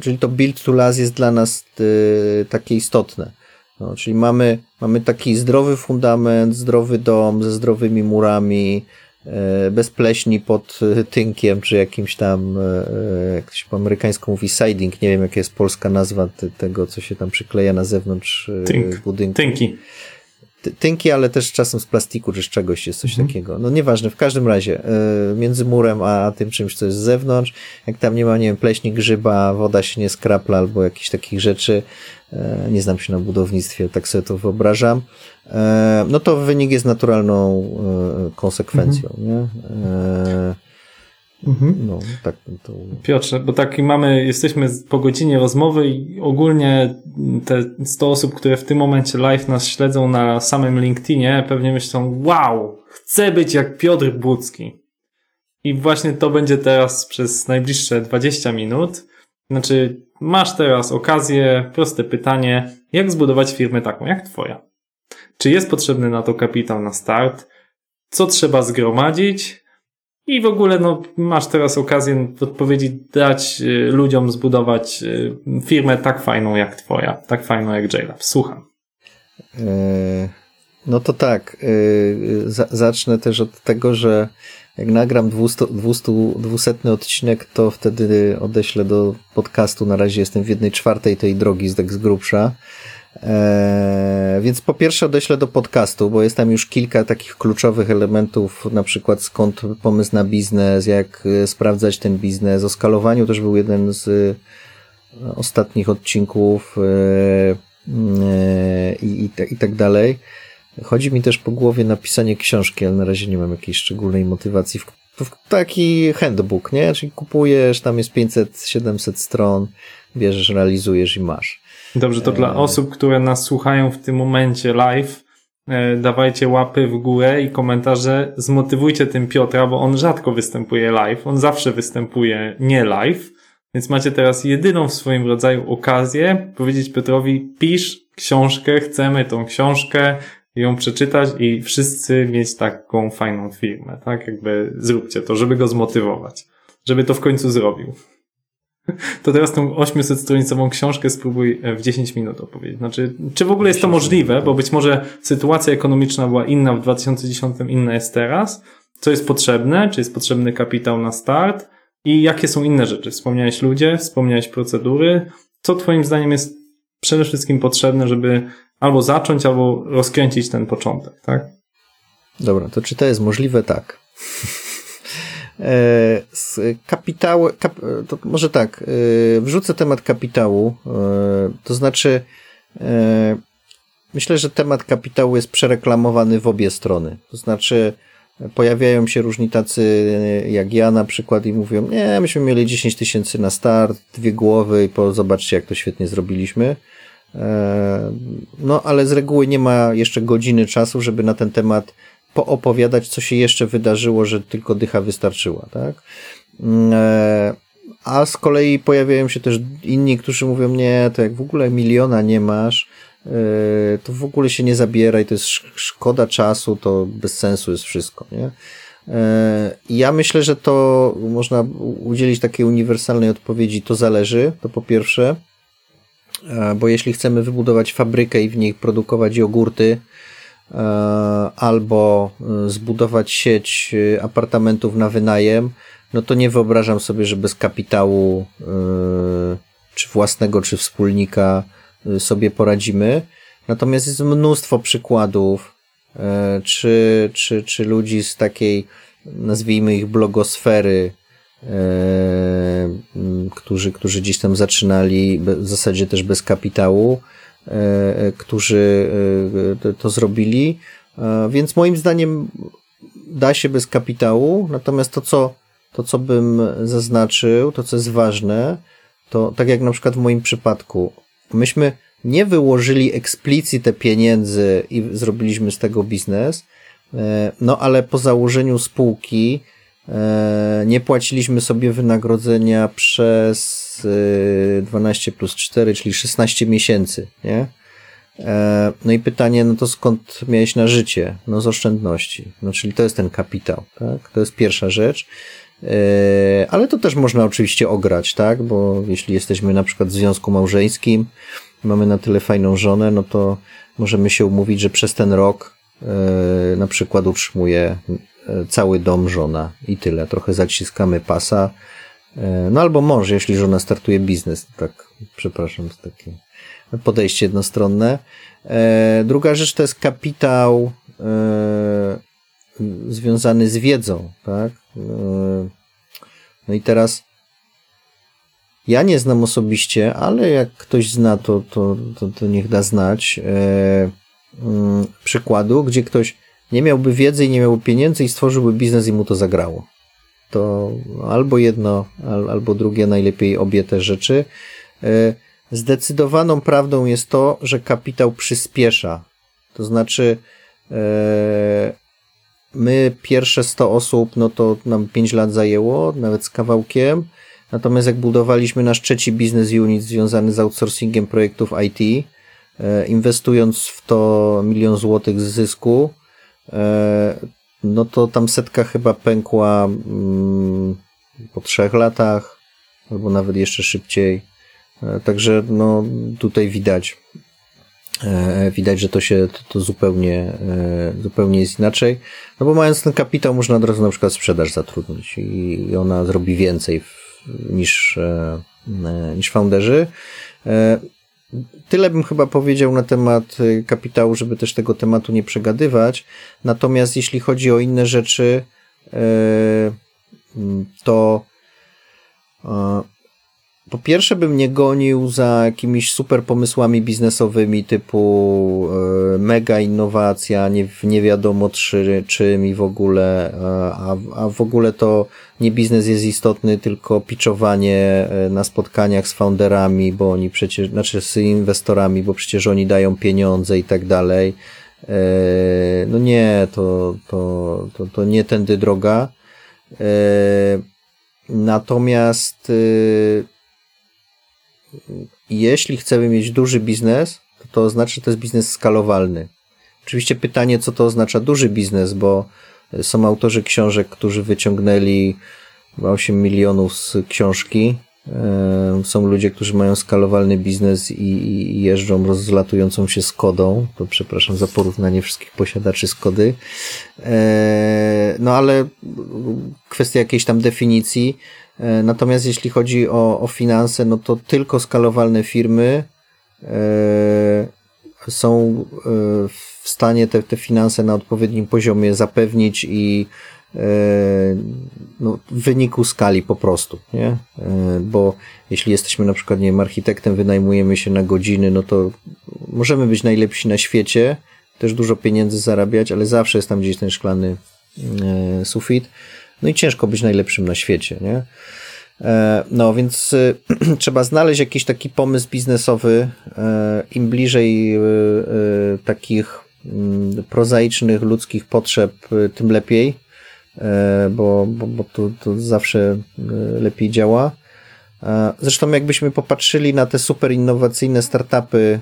czyli to build to last jest dla nas takie istotne. No, czyli mamy, mamy taki zdrowy fundament, zdrowy dom ze zdrowymi murami, e, bez pleśni pod tynkiem, czy jakimś tam, e, jak się po amerykańsku mówi siding, nie wiem jaka jest polska nazwa tego, co się tam przykleja na zewnątrz e, Tynk. budynku. Tynki tynki, ale też czasem z plastiku czy z czegoś jest coś mhm. takiego. No nieważne, w każdym razie między murem a tym czymś, co jest z zewnątrz, jak tam nie ma, nie wiem, pleśni grzyba, woda się nie skrapla albo jakichś takich rzeczy, E, nie znam się na budownictwie, tak sobie to wyobrażam, e, no to wynik jest naturalną konsekwencją, mhm. nie? Mhm. No, tak. To... Piotrze, bo tak mamy, jesteśmy po godzinie rozmowy i ogólnie te 100 osób, które w tym momencie live nas śledzą na samym LinkedInie, pewnie myślą, wow, chcę być jak Piotr Budzki. I właśnie to będzie teraz przez najbliższe 20 minut. Znaczy, masz teraz okazję, proste pytanie, jak zbudować firmę taką jak Twoja? Czy jest potrzebny na to kapitał na start? Co trzeba zgromadzić? I w ogóle, no, masz teraz okazję odpowiedzi dać y, ludziom zbudować y, firmę tak fajną jak Twoja, tak fajną jak JLab. Słucham. E, no to tak. E, zacznę też od tego, że jak nagram 200, 200, 200 odcinek, to wtedy odeślę do podcastu. Na razie jestem w jednej czwartej tej drogi z grubsza. Eee, więc po pierwsze odeślę do podcastu, bo jest tam już kilka takich kluczowych elementów, na przykład skąd pomysł na biznes, jak e, sprawdzać ten biznes. O skalowaniu też był jeden z e, ostatnich odcinków e, e, i, i, i tak dalej. Chodzi mi też po głowie napisanie książki, ale na razie nie mam jakiejś szczególnej motywacji w, taki handbook, nie? Czyli kupujesz, tam jest 500-700 stron, bierzesz, realizujesz i masz. Dobrze, to dla osób, które nas słuchają w tym momencie live, e, dawajcie łapy w górę i komentarze, zmotywujcie tym Piotra, bo on rzadko występuje live, on zawsze występuje nie live, więc macie teraz jedyną w swoim rodzaju okazję powiedzieć Piotrowi, pisz książkę, chcemy tą książkę, ją przeczytać i wszyscy mieć taką fajną firmę, tak? Jakby zróbcie to, żeby go zmotywować, żeby to w końcu zrobił. *laughs* To teraz tą 800-stronicową książkę spróbuj w 10 minut opowiedzieć. Znaczy, czy w ogóle jest to możliwe, bo być może sytuacja ekonomiczna była inna w 2010, inna jest teraz. Co jest potrzebne? Czy jest potrzebny kapitał na start? I jakie są inne rzeczy? Wspomniałeś ludzie, wspomniałeś procedury. Co Twoim zdaniem jest przede wszystkim potrzebne, żeby albo zacząć, albo rozkręcić ten początek, tak? Dobra, to czy to jest możliwe? Tak. *laughs* E, z kapitału, kap, to może tak, e, wrzucę temat kapitału, e, to znaczy myślę, że temat kapitału jest przereklamowany w obie strony, to znaczy pojawiają się różni tacy jak ja na przykład i mówią, nie, myśmy mieli 10 tysięcy na start, dwie głowy i po, zobaczcie jak to świetnie zrobiliśmy. No, ale z reguły nie ma jeszcze godziny czasu, żeby na ten temat poopowiadać, co się jeszcze wydarzyło, że tylko dycha wystarczyła, tak? E, a z kolei pojawiają się też inni, którzy mówią, nie, to jak w ogóle miliona nie masz, e, to w ogóle się nie zabieraj, to jest szkoda czasu, to bez sensu jest wszystko, nie? E, ja myślę, że to można udzielić takiej uniwersalnej odpowiedzi, to zależy, to po pierwsze, bo jeśli chcemy wybudować fabrykę i w niej produkować jogurty, albo e, zbudować sieć e, apartamentów na wynajem, no to nie wyobrażam sobie, że bez kapitału czy własnego, czy wspólnika sobie poradzimy. Natomiast jest mnóstwo przykładów, czy, czy, czy ludzi z takiej, nazwijmy ich blogosfery, którzy, którzy gdzieś tam zaczynali w zasadzie też bez kapitału, E, którzy e, to zrobili. E, więc moim zdaniem da się bez kapitału, natomiast to, co, to, co bym zaznaczył, to, co jest ważne, to tak jak na przykład w moim przypadku, myśmy nie wyłożyli eksplicite pieniędzy i zrobiliśmy z tego biznes, no ale po założeniu spółki nie płaciliśmy sobie wynagrodzenia przez 12 plus 4, czyli 16 miesięcy, nie? E, no i pytanie, no to skąd miałeś na życie? No z oszczędności. No czyli to jest ten kapitał, tak? To jest pierwsza rzecz. E, ale to też można oczywiście ograć, tak? Bo jeśli jesteśmy na przykład w związku małżeńskim, mamy na tyle fajną żonę, no to możemy się umówić, że przez ten rok e, na przykład utrzymuje cały dom żona i tyle. Trochę zaciskamy pasa, E, no albo mąż, jeśli żona startuje biznes. Tak, przepraszam, to takie podejście jednostronne. E, druga rzecz to jest kapitał e, związany z wiedzą, tak? No i teraz ja nie znam osobiście, ale jak ktoś zna, to, to, to, to niech da znać mm, przykładu, gdzie ktoś nie miałby wiedzy i nie miałby pieniędzy i stworzyłby biznes i mu to zagrało to albo jedno, albo drugie, najlepiej obie te rzeczy. E, zdecydowaną prawdą jest to, że kapitał przyspiesza. To znaczy, e, my pierwsze 100 osób, no to nam 5 lat zajęło, nawet z kawałkiem. Natomiast jak budowaliśmy nasz trzeci biznes unit związany z outsourcingiem projektów IT, e, inwestując w to milion złotych z zysku, no to tam setka chyba pękła mm, po trzech latach, albo nawet jeszcze szybciej. E, także no tutaj widać, e, widać, że to się to, to zupełnie, e, zupełnie jest inaczej. No bo mając ten kapitał, można od razu na przykład sprzedaż zatrudnić i ona zrobi więcej niż, niż founderzy. Tyle bym chyba powiedział na temat y, kapitału, żeby też tego tematu nie przegadywać. Natomiast jeśli chodzi o inne rzeczy, y, to po pierwsze bym nie gonił za jakimiś super pomysłami biznesowymi typu e, mega innowacja, nie, nie wiadomo czy, czym i w ogóle, e, a, a w ogóle to nie biznes jest istotny, tylko pitchowanie e, na spotkaniach z founderami, bo oni przecież, znaczy z inwestorami, bo przecież oni dają pieniądze i tak dalej. No nie, to, to, to, to nie tędy droga. Natomiast e, jeśli chcemy mieć duży biznes, to to oznacza, że to jest biznes skalowalny. Oczywiście pytanie, co to oznacza duży biznes, bo są autorzy książek, którzy wyciągnęli 8 milionów z książki. Są ludzie, którzy mają skalowalny biznes i, jeżdżą rozlatującą się Skodą. To przepraszam za porównanie wszystkich posiadaczy Skody. No ale kwestia jakiejś tam definicji. E, natomiast jeśli chodzi o, o finanse, no to tylko skalowalne firmy e, są e, w stanie te, te finanse na odpowiednim poziomie zapewnić i no, w wyniku skali po prostu, nie? Bo jeśli jesteśmy na przykład, nie wiem, architektem, wynajmujemy się na godziny, no to możemy być najlepsi na świecie, też dużo pieniędzy zarabiać, ale zawsze jest tam gdzieś ten szklany sufit. No i ciężko być najlepszym na świecie, nie? E, no więc e, *clears throat* trzeba znaleźć jakiś taki pomysł biznesowy. E, Im bliżej takich mm, prozaicznych ludzkich potrzeb, tym lepiej, bo, bo, bo to, to zawsze lepiej działa. Zresztą jakbyśmy popatrzyli na te super innowacyjne startupy,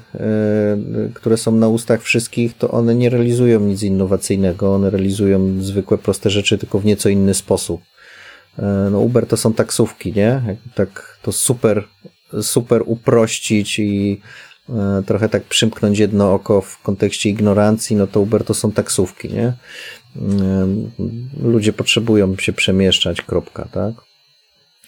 które są na ustach wszystkich, to one nie realizują nic innowacyjnego, one realizują zwykłe proste rzeczy, tylko w nieco inny sposób. No Uber to są taksówki, nie? Tak to super, super uprościć i trochę tak przymknąć jedno oko w kontekście ignorancji, no to Uber to są taksówki, nie? Ludzie potrzebują się przemieszczać, kropka, tak?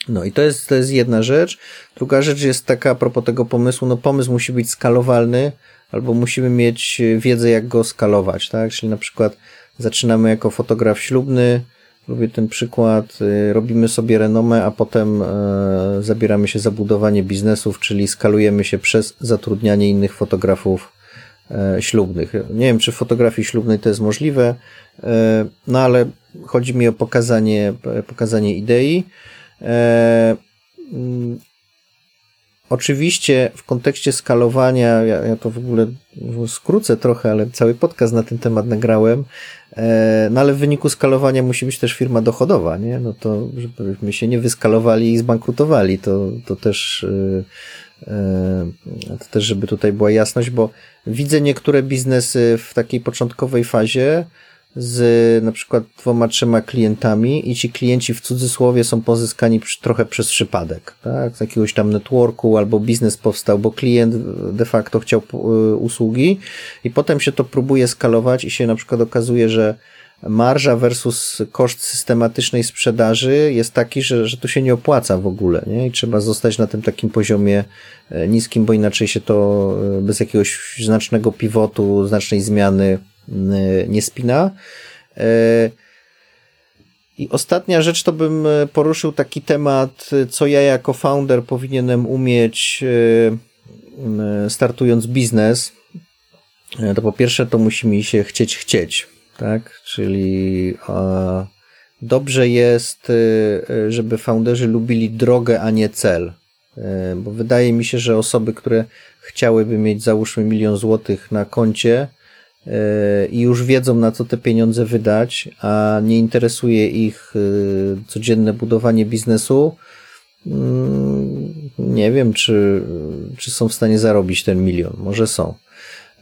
No i to jest, to jest jedna rzecz. Druga rzecz jest taka a propos tego pomysłu, no pomysł musi być skalowalny, albo musimy mieć wiedzę, jak go skalować, tak? Czyli na przykład zaczynamy jako fotograf ślubny, lubię ten przykład, y, robimy sobie renomę, a potem e, zabieramy się za budowanie biznesów, czyli skalujemy się przez zatrudnianie innych fotografów e, ślubnych. Nie wiem, czy w fotografii ślubnej to jest możliwe, e, no ale chodzi mi o pokazanie, pokazanie idei. E, mm, oczywiście w kontekście skalowania, ja, ja, to w ogóle skrócę trochę, ale cały podcast na ten temat nagrałem, e, no ale w wyniku skalowania musi być też firma dochodowa, nie? No to, żebyśmy się nie wyskalowali i zbankrutowali, to, to też e, to też, żeby tutaj była jasność, bo widzę niektóre biznesy w takiej początkowej fazie, z na przykład dwoma, trzema klientami i ci klienci w cudzysłowie są pozyskani trochę przez przypadek, tak? Z jakiegoś tam networku albo biznes powstał, bo klient de facto chciał y, usługi i potem się to próbuje skalować i się na przykład okazuje, że marża versus koszt systematycznej sprzedaży jest taki, że, że to się nie opłaca w ogóle, nie? I trzeba zostać na tym takim poziomie e, niskim, bo inaczej się to e, bez jakiegoś znacznego pivotu, znacznej zmiany nie spina. Y, I ostatnia rzecz to bym y, poruszył taki temat, co ja jako founder powinienem umieć startując biznes. To po pierwsze to musi mi się chcieć chcieć, tak? Czyli dobrze jest, żeby founderzy lubili drogę, a nie cel. Bo wydaje mi się, że osoby, które chciałyby mieć załóżmy milion złotych na koncie, i już wiedzą, na co te pieniądze wydać, a nie interesuje ich y, codzienne budowanie biznesu, mm, nie wiem, czy, czy są w stanie zarobić ten milion. Może są.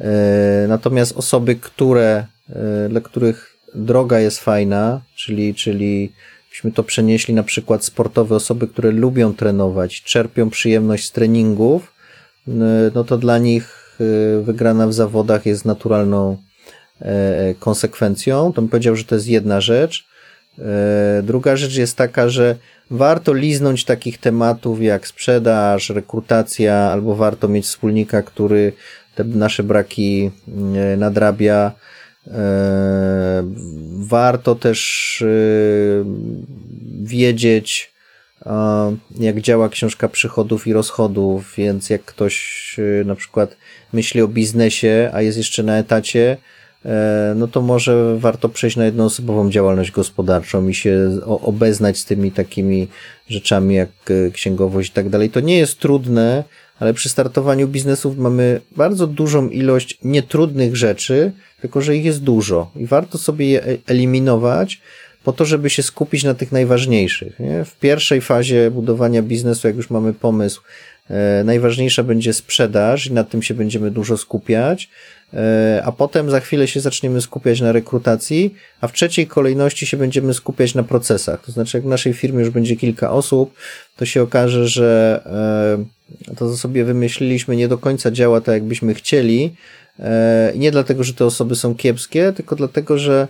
E, natomiast osoby, które, e, dla których droga jest fajna, czyli, czyli byśmy to przenieśli na przykład sportowe osoby, które lubią trenować, czerpią przyjemność z treningów, no to dla nich wygrana w zawodach jest naturalną e, konsekwencją. To bym powiedział, że to jest jedna rzecz. E, druga rzecz jest taka, że warto liznąć takich tematów jak sprzedaż, rekrutacja, albo warto mieć wspólnika, który te nasze braki e, nadrabia. Warto też wiedzieć, jak działa książka przychodów i rozchodów, więc jak ktoś na przykład myśli o biznesie, a jest jeszcze na etacie, E, no to może warto przejść na jednoosobową działalność gospodarczą i się obeznać z tymi takimi rzeczami jak e, księgowość i tak dalej. To nie jest trudne, ale przy startowaniu biznesów mamy bardzo dużą ilość nietrudnych rzeczy, tylko że ich jest dużo i warto sobie je e, eliminować po to, żeby się skupić na tych najważniejszych. Nie? W pierwszej fazie budowania biznesu, jak już mamy pomysł, najważniejsza będzie sprzedaż i nad tym się będziemy dużo skupiać. E, a potem za chwilę się zaczniemy skupiać na rekrutacji, a w trzeciej kolejności się będziemy skupiać na procesach. To znaczy, jak w naszej firmie już będzie kilka osób, to się okaże, że e, to, co sobie wymyśliliśmy, nie do końca działa tak, jakbyśmy chcieli. E, nie dlatego, że te osoby są kiepskie, tylko dlatego, że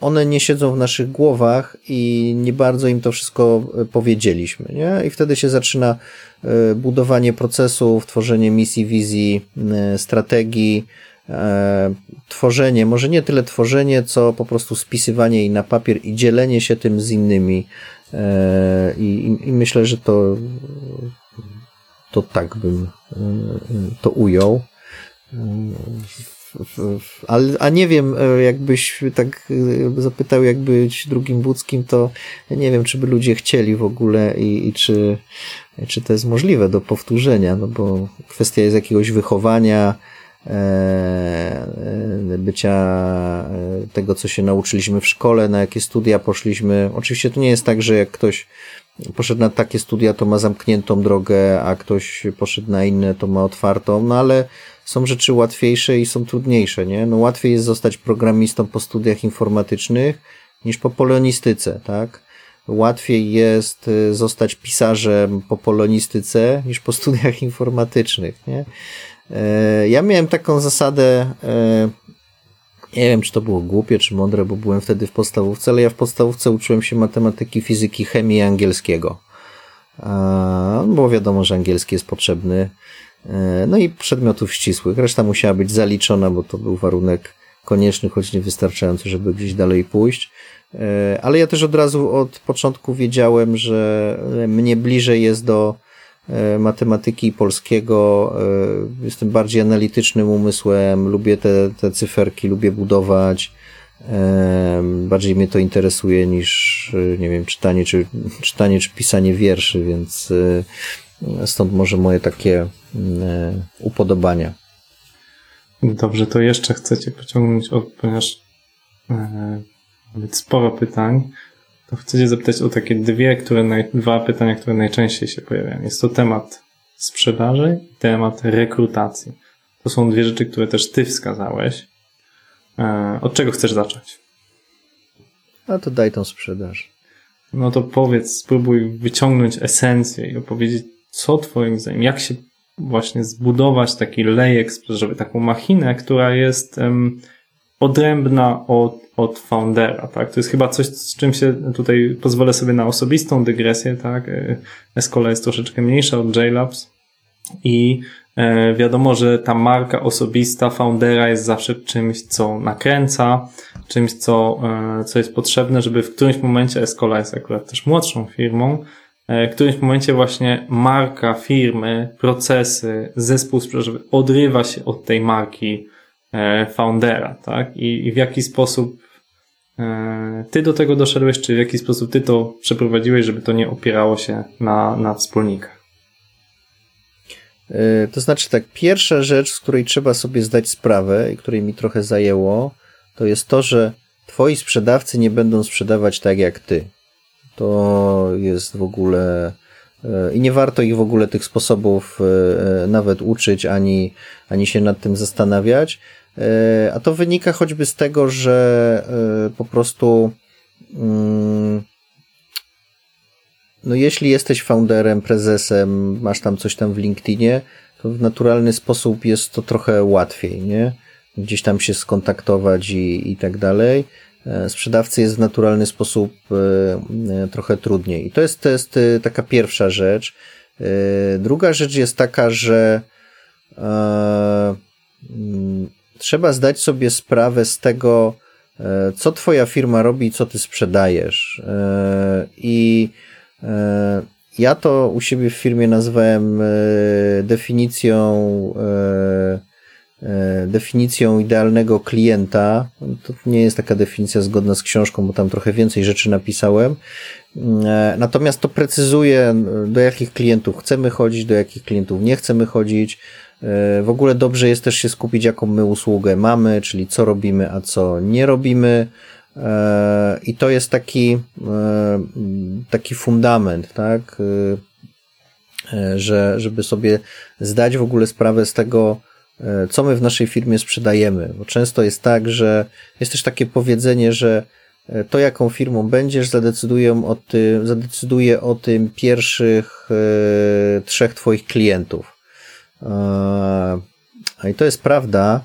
one nie siedzą w naszych głowach i nie bardzo im to wszystko powiedzieliśmy, nie? I wtedy się zaczyna budowanie procesów, tworzenie misji, wizji, strategii, e, tworzenie, może nie tyle tworzenie, co po prostu spisywanie jej na papier i dzielenie się tym z innymi. E, i, I myślę, że to, to tak bym e, to ujął. Ale, a nie wiem, e, jakbyś tak e, zapytał, jak być drugim Wódzkim, to nie wiem, czy by ludzie chcieli w ogóle i, i czy, czy to jest możliwe do powtórzenia, no bo kwestia jest jakiegoś wychowania, E, bycia tego, co się nauczyliśmy w szkole, na jakie studia poszliśmy. Oczywiście to nie jest tak, że jak ktoś poszedł na takie studia, to ma zamkniętą drogę, a ktoś poszedł na inne, to ma otwartą, no ale są rzeczy łatwiejsze i są trudniejsze, nie? No łatwiej jest zostać programistą po studiach informatycznych niż po polonistyce, tak? Łatwiej jest zostać pisarzem po polonistyce niż po studiach *laughs* informatycznych, nie? E, ja miałem taką zasadę, e, nie wiem, czy to było głupie, czy mądre, bo byłem wtedy w podstawówce, ale ja w podstawówce uczyłem się matematyki, fizyki, chemii angielskiego. Bo wiadomo, że angielski jest potrzebny. E, no i przedmiotów ścisłych. Reszta musiała być zaliczona, bo to był warunek konieczny, choć niewystarczający, żeby gdzieś dalej pójść. Ale ja też od razu od początku wiedziałem, że mnie bliżej jest do E, matematyki polskiego. E, jestem bardziej analitycznym umysłem, lubię te, te cyferki, lubię budować. E, bardziej mnie to interesuje niż, nie wiem, czytanie czy, *laughs* czytanie czy pisanie wierszy, więc stąd może moje takie upodobania. Dobrze, to jeszcze chcecie pociągnąć, ponieważ e, sporo pytań to chcę cię zapytać o takie dwie, które naj, dwa pytania, które najczęściej się pojawiają. Jest to temat sprzedaży i temat rekrutacji. To są dwie rzeczy, które też ty wskazałeś. E, od czego chcesz zacząć? No to daj tą sprzedaż. No to powiedz, spróbuj wyciągnąć esencję i opowiedzieć, co twoim zdaniem, jak się właśnie zbudować taki lejek sprzedażowy, taką machinę, która jest odrębna od, od foundera, tak? To jest chyba coś, z czym się tutaj pozwolę sobie na osobistą dygresję, tak? E, Escola jest troszeczkę mniejsza od JLabs i e, wiadomo, że ta marka osobista foundera jest zawsze czymś, co nakręca, czymś, co, e, co jest potrzebne, żeby w którymś momencie Escola jest akurat też młodszą firmą, w którymś momencie właśnie marka firmy, procesy, zespół sprzedażowy odrywa się od tej marki E, foundera, tak? I, w jaki sposób e, ty do tego doszedłeś, czy w jaki sposób ty to przeprowadziłeś, żeby to nie opierało się na, na wspólnikach? E, to znaczy tak, pierwsza rzecz, z której trzeba sobie zdać sprawę i której mi trochę zajęło, to jest to, że twoi sprzedawcy nie będą sprzedawać tak jak ty. To jest w ogóle i nie warto ich w ogóle tych sposobów nawet uczyć, ani, ani się nad tym zastanawiać. E, a to wynika choćby z tego, że e, po prostu mm, no jeśli jesteś founderem, prezesem, masz tam coś tam w LinkedInie, to w naturalny sposób jest to trochę łatwiej, nie? Gdzieś tam się skontaktować i, i tak dalej. E, sprzedawcy jest w naturalny sposób trochę trudniej. I to jest, to jest taka pierwsza rzecz. Druga rzecz jest taka, że mm, trzeba zdać sobie sprawę z tego, e, co twoja firma robi i co ty sprzedajesz. E, I e, ja to u siebie w firmie nazwałem definicją definicją idealnego klienta. To nie jest taka definicja zgodna z książką, bo tam trochę więcej rzeczy napisałem. Natomiast to precyzuje, do jakich klientów chcemy chodzić, do jakich klientów nie chcemy chodzić. W ogóle dobrze jest też się skupić, jaką my usługę mamy, czyli co robimy, a co nie robimy. E, I to jest taki, e, taki fundament, tak, e, że, żeby sobie zdać w ogóle sprawę z tego, co my w naszej firmie sprzedajemy. Bo często jest tak, że jest też takie powiedzenie, że to, jaką firmą będziesz, zadecydują o tym, zadecyduje o tym pierwszych trzech Twoich klientów. I to jest prawda,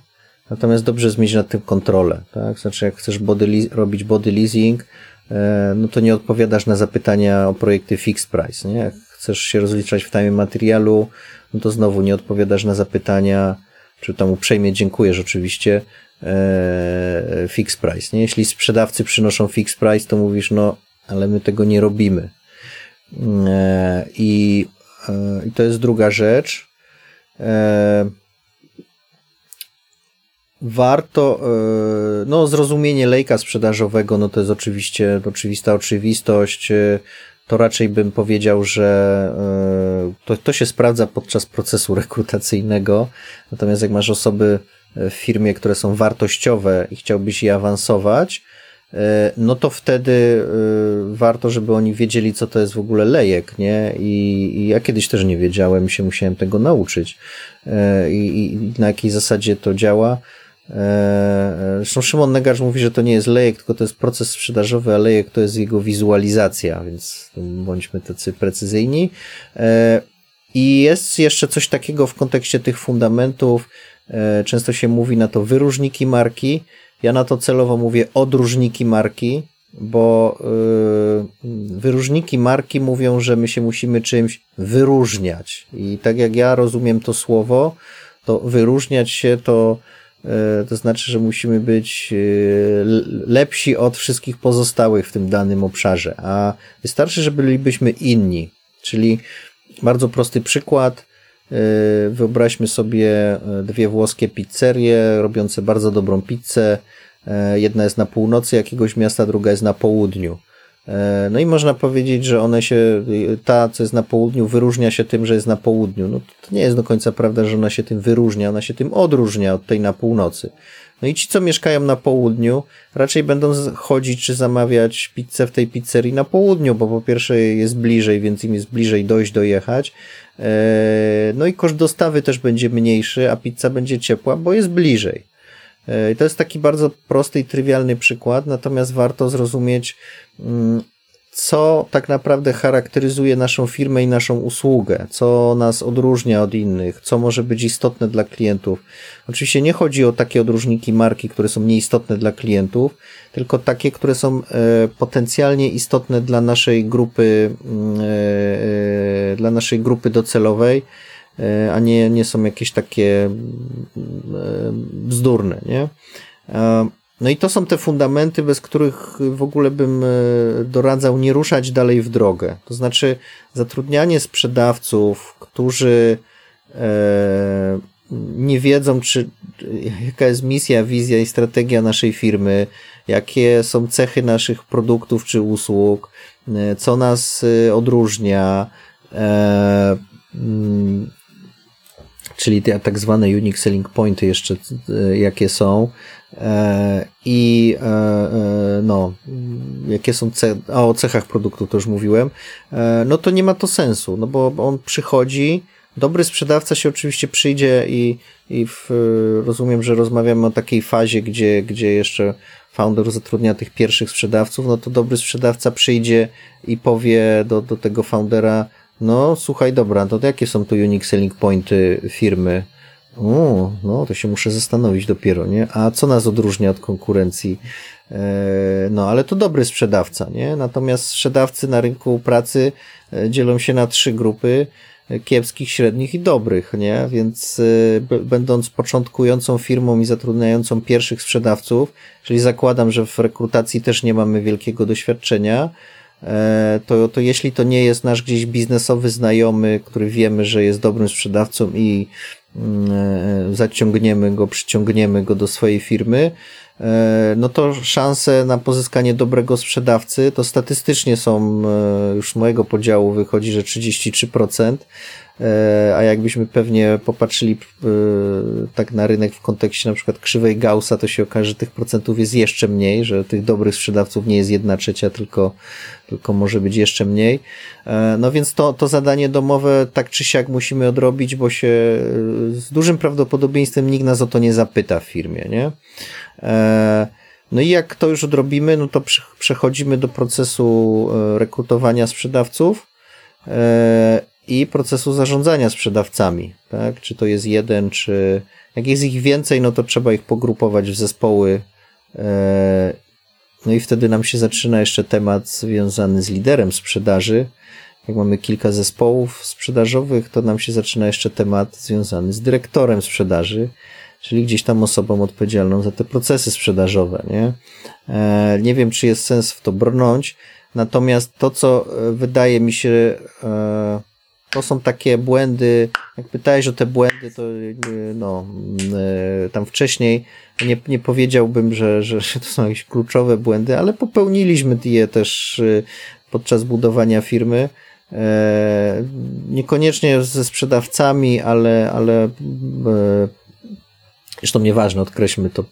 Natomiast dobrze jest mieć nad tym kontrolę, tak? Znaczy, jak chcesz body robić body leasing, e, no to nie odpowiadasz na zapytania o projekty fixed price, nie? Jak chcesz się rozliczać w time materialu, no to znowu nie odpowiadasz na zapytania, czy tam uprzejmie dziękujesz oczywiście, e, fixed price, nie? Jeśli sprzedawcy przynoszą fixed price, to mówisz, no, ale my tego nie robimy. E, I, i to jest druga rzecz warto, e, no zrozumienie lejka sprzedażowego, no to jest oczywiście oczywista oczywistość, e, to raczej bym powiedział, że e, to, to się sprawdza podczas procesu rekrutacyjnego, natomiast jak masz osoby w firmie, które są wartościowe i chciałbyś je awansować, no to wtedy warto, żeby oni wiedzieli, co to jest w ogóle lejek, nie? I, i ja kiedyś też nie wiedziałem, się musiałem tego nauczyć i, i na jakiej zasadzie to działa. E, zresztą Szymon Negarz mówi, że to nie jest lejek, tylko to jest proces sprzedażowy, a lejek to jest jego wizualizacja, więc bądźmy tacy precyzyjni. E, I jest jeszcze coś takiego w kontekście tych fundamentów. E, często się mówi na to wyróżniki marki. Ja na to celowo mówię odróżniki marki, bo wyróżniki marki mówią, że my się musimy czymś wyróżniać. I tak jak ja rozumiem to słowo, to wyróżniać się to E, to znaczy, że musimy być e, lepsi od wszystkich pozostałych w tym danym obszarze, a wystarczy, że bylibyśmy inni. Czyli bardzo prosty przykład. E, wyobraźmy sobie dwie włoskie pizzerie robiące bardzo dobrą pizzę. Jedna jest na północy jakiegoś miasta, druga jest na południu. E, no i można powiedzieć, że one się, ta, co jest na południu, wyróżnia się tym, że jest na południu. No to nie jest do końca prawda, że ona się tym wyróżnia, ona się tym odróżnia od tej na północy. No i ci, co mieszkają na południu, raczej będą chodzić czy zamawiać pizzę w tej pizzerii na południu, bo po pierwsze jest bliżej, więc im jest bliżej dojść, dojechać. E, no i koszt dostawy też będzie mniejszy, a pizza będzie ciepła, bo jest bliżej. E, I to jest taki bardzo prosty i trywialny przykład, natomiast warto zrozumieć, mm, co tak naprawdę charakteryzuje naszą firmę i naszą usługę, co nas odróżnia od innych, co może być istotne dla klientów. Oczywiście nie chodzi o takie odróżniki marki, które są nieistotne dla klientów, tylko takie, które są e, potencjalnie istotne dla naszej grupy, mm, e, dla naszej grupy docelowej, a nie, nie są jakieś takie e, bzdurne, nie? E, no i to są te fundamenty, bez których w ogóle bym doradzał nie ruszać dalej w drogę. To znaczy zatrudnianie sprzedawców, którzy nie wiedzą, czy jaka jest misja, wizja i strategia naszej firmy, jakie są cechy naszych produktów czy usług, co nas odróżnia, czyli te tak zwane unique selling pointy jeszcze e, jakie są. E, i e, no, jakie są ce a o cechach produktu to już mówiłem, no to nie ma to sensu, no bo on przychodzi, dobry sprzedawca się oczywiście przyjdzie i, i w, rozumiem, że rozmawiamy o takiej fazie, gdzie, gdzie jeszcze founder zatrudnia tych pierwszych sprzedawców, no to dobry sprzedawca przyjdzie i powie do, do tego foundera, no, słuchaj, dobra, to jakie są tu unique selling pointy firmy? O, no, to się muszę zastanowić dopiero, nie? A co nas odróżnia od konkurencji? E, no, ale to dobry sprzedawca, nie? Natomiast sprzedawcy na rynku pracy e, dzielą się na trzy grupy e, kiepskich, średnich i dobrych, nie? Więc będąc początkującą firmą i zatrudniającą pierwszych sprzedawców, czyli zakładam, że w rekrutacji też nie mamy wielkiego doświadczenia, to, to jeśli to nie jest nasz gdzieś biznesowy znajomy, który wiemy, że jest dobrym sprzedawcą i mm, e, zaciągniemy go, przyciągniemy go do swojej firmy, e, no to szanse na pozyskanie dobrego sprzedawcy to statystycznie są, już z mojego podziału wychodzi, że 33%, E, a jakbyśmy pewnie popatrzyli e, tak na rynek w kontekście na przykład krzywej Gaussa, to się okaże, że tych procentów jest jeszcze mniej, że tych dobrych sprzedawców nie jest jedna trzecia, tylko, tylko może być jeszcze mniej. E, no więc to, to zadanie domowe tak czy siak musimy odrobić, bo się z dużym prawdopodobieństwem nikt nas o to nie zapyta w firmie, nie? No i jak to już odrobimy, no to przechodzimy do procesu rekrutowania sprzedawców i procesu zarządzania sprzedawcami, tak? Czy to jest jeden, czy jak jest ich więcej, no to trzeba ich pogrupować w zespoły. E, no i wtedy nam się zaczyna jeszcze temat związany z liderem sprzedaży. Jak mamy kilka zespołów sprzedażowych, to nam się zaczyna jeszcze temat związany z dyrektorem sprzedaży, czyli gdzieś tam osobą odpowiedzialną za te procesy sprzedażowe, nie? E, nie wiem, czy jest sens w to brnąć, natomiast to, co e, wydaje mi się to są takie błędy, jak pytałeś o te błędy, to no, e, tam wcześniej nie, nie powiedziałbym, że, że to są jakieś kluczowe błędy, ale popełniliśmy je też e, podczas budowania firmy. E, niekoniecznie ze sprzedawcami, ale, ale zresztą nieważne, odkreślmy to,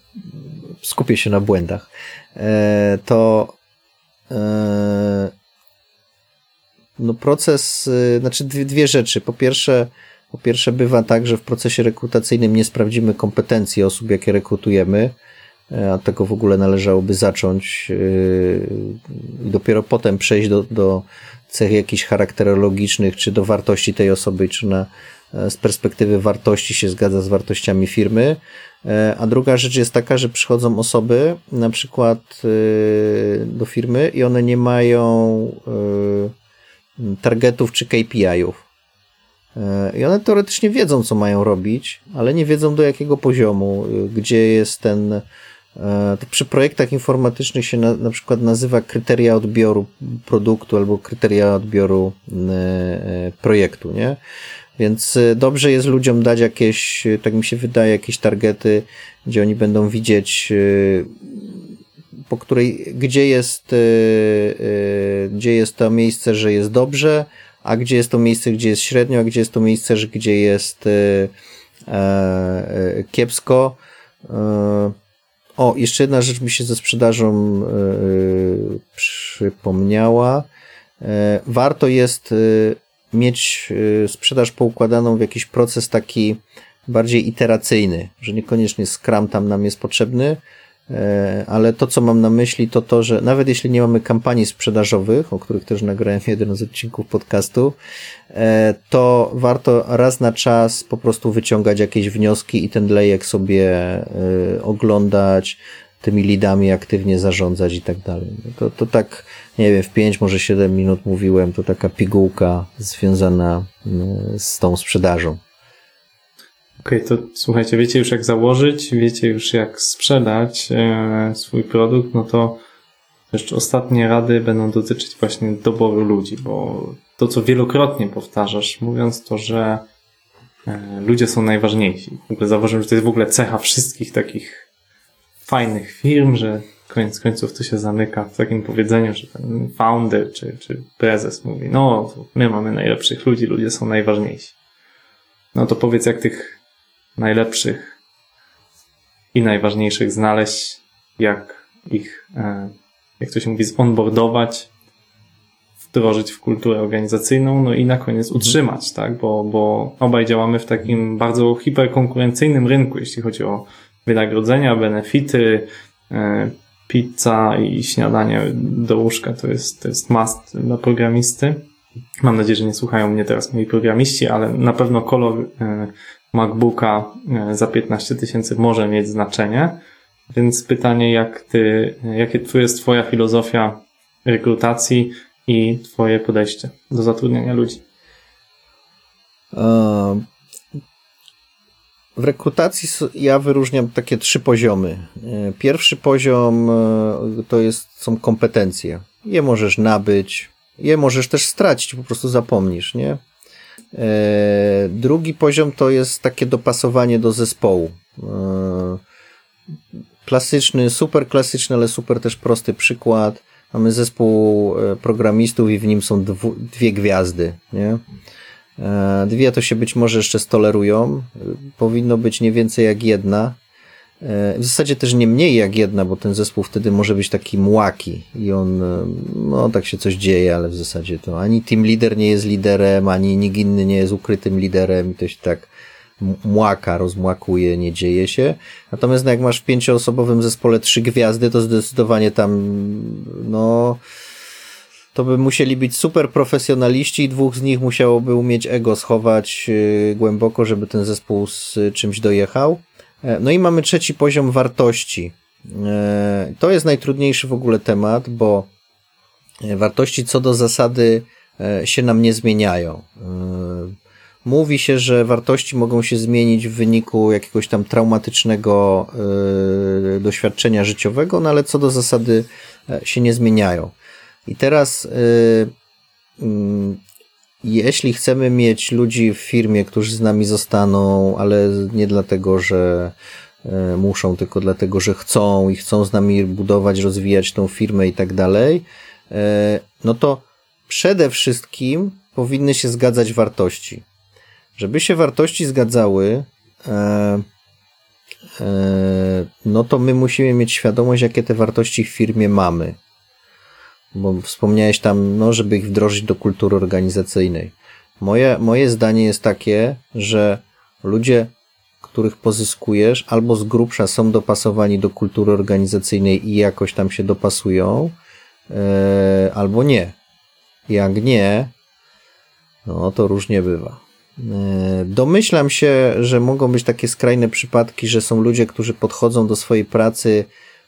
skupię się na błędach. To no proces, y, znaczy dwie, dwie rzeczy. Po pierwsze, po pierwsze bywa tak, że w procesie rekrutacyjnym nie sprawdzimy kompetencji osób, jakie rekrutujemy, e, a tego w ogóle należałoby zacząć y, i dopiero potem przejść do, do cech jakichś charakterologicznych, czy do wartości tej osoby, czy na, e, z perspektywy wartości się zgadza z wartościami firmy. E, a druga rzecz jest taka, że przychodzą osoby na przykład do firmy i one nie mają targetów czy KPI-ów. E, I one teoretycznie wiedzą, co mają robić, ale nie wiedzą do jakiego poziomu, y, gdzie jest ten. E, to przy projektach informatycznych się na, na przykład nazywa kryteria odbioru produktu albo kryteria odbioru e, projektu, nie? Więc dobrze jest ludziom dać jakieś, tak mi się wydaje, jakieś targety, gdzie oni będą widzieć po której, gdzie jest, gdzie jest to miejsce, że jest dobrze, a gdzie jest to miejsce, gdzie jest średnio, a gdzie jest to miejsce, gdzie jest e, kiepsko. O, jeszcze jedna rzecz mi się ze sprzedażą przypomniała. Warto jest mieć sprzedaż poukładaną w jakiś proces taki bardziej iteracyjny, że niekoniecznie Scrum tam nam jest potrzebny, E, ale to, co mam na myśli, to to, że nawet jeśli nie mamy kampanii sprzedażowych, o których też nagrałem *laughs* jeden z odcinków podcastu, e, to warto raz na czas po prostu wyciągać jakieś wnioski i ten lejek sobie e, oglądać, tymi lidami aktywnie zarządzać i tak dalej. No to, to tak, nie wiem, w 5, może 7 minut mówiłem, to taka pigułka związana z tą sprzedażą. Okej, okay, to słuchajcie, wiecie już jak założyć, wiecie już jak sprzedać e, swój produkt, no to jeszcze ostatnie rady będą dotyczyć właśnie doboru ludzi, bo to, co wielokrotnie powtarzasz, mówiąc to, że e, ludzie są najważniejsi. W ogóle zauważyłem, że to jest w ogóle cecha wszystkich takich fajnych firm, że koniec końców to się zamyka w takim powiedzeniu, że ten founder czy, czy prezes mówi, no, my mamy najlepszych ludzi, ludzie są najważniejsi. No to powiedz, jak tych najlepszych i najważniejszych znaleźć, jak ich, e, jak to się mówi, zonboardować, wdrożyć w kulturę organizacyjną, no i na koniec mhm. utrzymać, tak? Bo, bo obaj działamy w takim bardzo hiperkonkurencyjnym rynku, jeśli chodzi o wynagrodzenia, benefity, e, pizza i śniadanie do łóżka to jest, to jest must dla programisty. Mam nadzieję, że nie słuchają mnie teraz moi programiści, ale na pewno kolor e, MacBooka e, za 15 tysięcy może mieć znaczenie. Więc pytanie, jak ty, jakie tu jest twoja filozofia rekrutacji i twoje podejście do zatrudniania ludzi? E, w rekrutacji ja wyróżniam takie trzy poziomy. Pierwszy poziom to jest, są kompetencje. je możesz nabyć, je możesz też stracić, po prostu zapomnisz, nie? E, drugi poziom to jest takie dopasowanie do zespołu. E, klasyczny, super klasyczny, ale super też prosty przykład. Mamy zespół e, programistów i w nim są dwie gwiazdy, nie? Dwie to się być może jeszcze stolerują. Powinno być nie więcej jak jedna. E, w zasadzie też nie mniej jak jedna, bo ten zespół wtedy może być taki młaki i on, no tak się coś dzieje, ale w zasadzie to ani team leader nie jest liderem, ani nikt inny nie jest ukrytym liderem i to się tak młaka, rozmłakuje, nie dzieje się. Natomiast no, jak masz w pięcioosobowym zespole trzy gwiazdy, to zdecydowanie tam, no, to by musieli być super profesjonaliści i dwóch z nich musiałoby umieć ego schować yy, głęboko, żeby ten zespół z czymś dojechał. E, no i mamy trzeci poziom wartości. E, to jest najtrudniejszy w ogóle temat, bo e, wartości co do zasady się nam nie zmieniają. Mówi się, że wartości mogą się zmienić w wyniku jakiegoś tam traumatycznego doświadczenia życiowego, no ale co do zasady się nie zmieniają. I teraz mm, jeśli chcemy mieć ludzi w firmie, którzy z nami zostaną, ale nie dlatego, że e, muszą, tylko dlatego, że chcą i chcą z nami budować, rozwijać tą firmę i tak dalej, e, no to przede wszystkim powinny się zgadzać wartości. Żeby się wartości zgadzały, e, no to my musimy mieć świadomość, jakie te wartości w firmie mamy bo wspomniałeś tam, no, żeby ich wdrożyć do kultury organizacyjnej. Moje, moje zdanie jest takie, że ludzie, których pozyskujesz, albo z grubsza są dopasowani do kultury organizacyjnej i jakoś tam się dopasują, yy, albo nie. Jak nie, no to różnie bywa. E, domyślam się, że mogą być takie skrajne przypadki, że są ludzie, którzy podchodzą do swojej pracy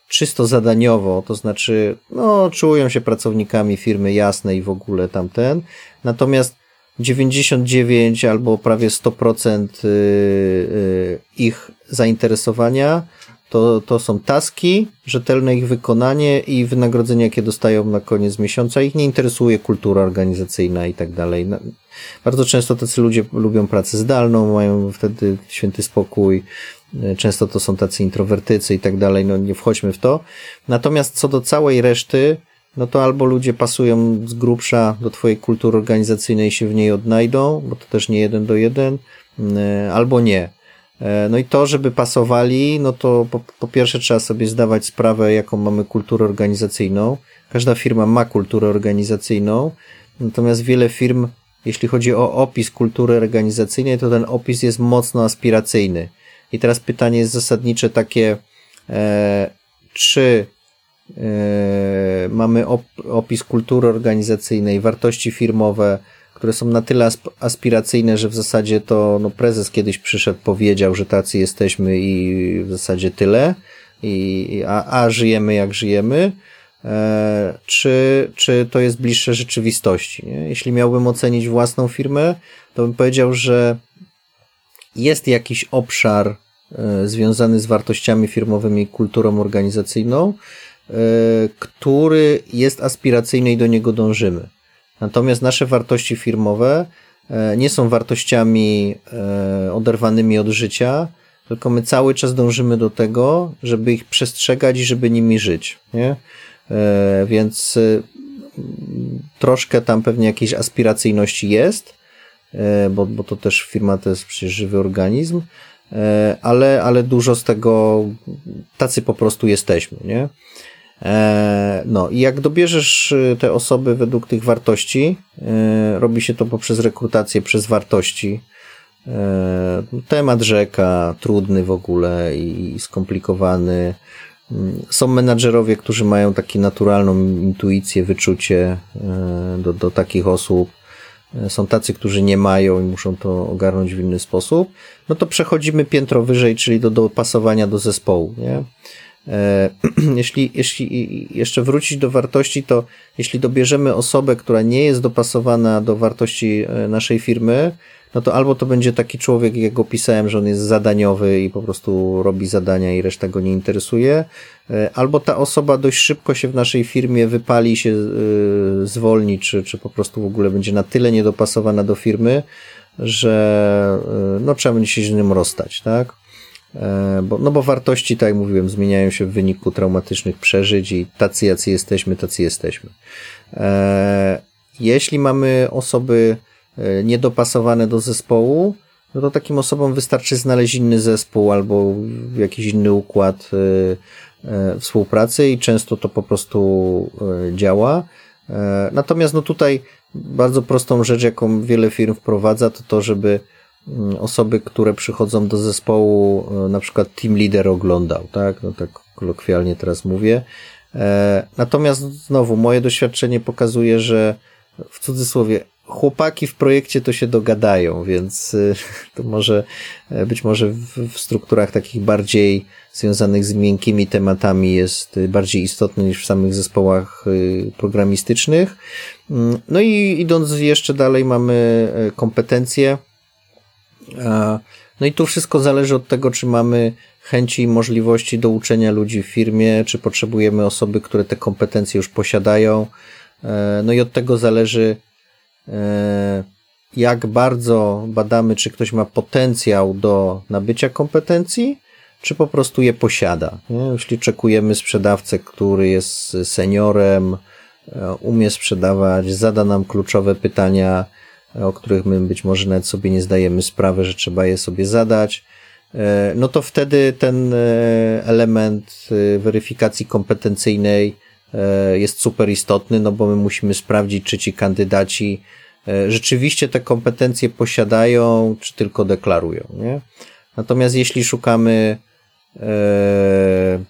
czysto zadaniowo, to znaczy, no, czują się pracownikami firmy jasnej i w ogóle tamten. Natomiast 99 albo prawie 100% y, y, ich zainteresowania to, to są taski, rzetelne ich wykonanie i wynagrodzenie, jakie dostają na koniec miesiąca. Ich nie interesuje kultura organizacyjna i tak dalej. Bardzo często tacy ludzie lubią pracę zdalną, mają wtedy święty spokój, często to są tacy introwertycy i tak dalej, no nie wchodźmy w to. Natomiast co do całej reszty, no to albo ludzie pasują z grubsza do twojej kultury organizacyjnej i się w niej odnajdą, bo to też nie jeden do jeden, e, albo nie. E, no i to, żeby pasowali, no to po, po pierwsze trzeba sobie zdawać sprawę, jaką mamy kulturę organizacyjną. Każda firma ma kulturę organizacyjną, natomiast wiele firm, jeśli chodzi o opis kultury organizacyjnej, to ten opis jest mocno aspiracyjny. I teraz pytanie jest zasadnicze takie, e, czy e, mamy op, opis kultury organizacyjnej, wartości firmowe, które są na tyle aspiracyjne, że w zasadzie to no, prezes kiedyś przyszedł, powiedział, że tacy jesteśmy i w zasadzie tyle, i, a, a żyjemy jak żyjemy, e, czy, czy to jest bliższe rzeczywistości. Nie? Jeśli miałbym ocenić własną firmę, to bym powiedział, że jest jakiś obszar e, związany z wartościami firmowymi i kulturą organizacyjną, e, który jest aspiracyjny i do niego dążymy. Natomiast nasze wartości firmowe e, nie są wartościami oderwanymi od życia, tylko my cały czas dążymy do tego, żeby ich przestrzegać i żeby nimi żyć. Nie? Więc troszkę tam pewnie jakiejś aspiracyjności jest, bo, bo to też firma to jest przecież żywy organizm, e, ale, ale dużo z tego, tacy po prostu jesteśmy, nie? E, no i jak dobierzesz te osoby według tych wartości, robi się to poprzez rekrutację przez wartości. Temat rzeka, trudny w ogóle i skomplikowany. Są menadżerowie, którzy mają taką naturalną intuicję, wyczucie do, do takich osób E, są tacy, którzy nie mają i muszą to ogarnąć w inny sposób, no to przechodzimy piętro wyżej, czyli do dopasowania do zespołu, nie? E, *clears throat* jeśli, jeśli jeszcze wrócić do wartości, to jeśli dobierzemy osobę, która nie jest dopasowana do wartości e, naszej firmy, no to albo to będzie taki człowiek, jak pisałem, że on jest zadaniowy i po prostu robi zadania i reszta go nie interesuje, e, albo ta osoba dość szybko się w naszej firmie wypali, się zwolni, czy, czy po prostu w ogóle będzie na tyle niedopasowana do firmy, że no, trzeba będzie się z nim rozstać, tak? E, bo, no bo wartości, tak jak mówiłem, zmieniają się w wyniku traumatycznych przeżyć i tacy jacy jesteśmy, tacy jesteśmy. E, jeśli mamy osoby e, niedopasowane do zespołu, no to takim osobom wystarczy znaleźć inny zespół albo jakiś inny układ współpracy i często to po prostu działa. Natomiast no tutaj bardzo prostą rzecz, jaką wiele firm wprowadza, to to, żeby osoby, które przychodzą do zespołu, e, na przykład team leader oglądał, tak? No tak kolokwialnie teraz mówię. E, natomiast znowu moje doświadczenie pokazuje, że w cudzysłowie chłopaki w projekcie to się dogadają, więc e, *laughs* to może być może w, strukturach takich bardziej związanych z miękkimi tematami jest bardziej istotny niż w samych zespołach programistycznych. Mm, no i idąc jeszcze dalej mamy kompetencje, no i tu wszystko zależy od tego, czy mamy chęci i możliwości do uczenia ludzi w firmie, czy potrzebujemy osoby, które te kompetencje już posiadają. E, no i od tego zależy, e, jak bardzo badamy, czy ktoś ma potencjał do nabycia kompetencji, czy po prostu je posiada. Jeśli czekujemy sprzedawcę, który jest seniorem, e, umie sprzedawać, zada nam kluczowe pytania, o których my być może nawet sobie nie zdajemy sprawy, że trzeba je sobie zadać, e, no to wtedy ten e, element e, weryfikacji kompetencyjnej jest super istotny, no bo my musimy sprawdzić, czy ci kandydaci rzeczywiście te kompetencje posiadają, czy tylko deklarują, nie? Natomiast jeśli szukamy mm,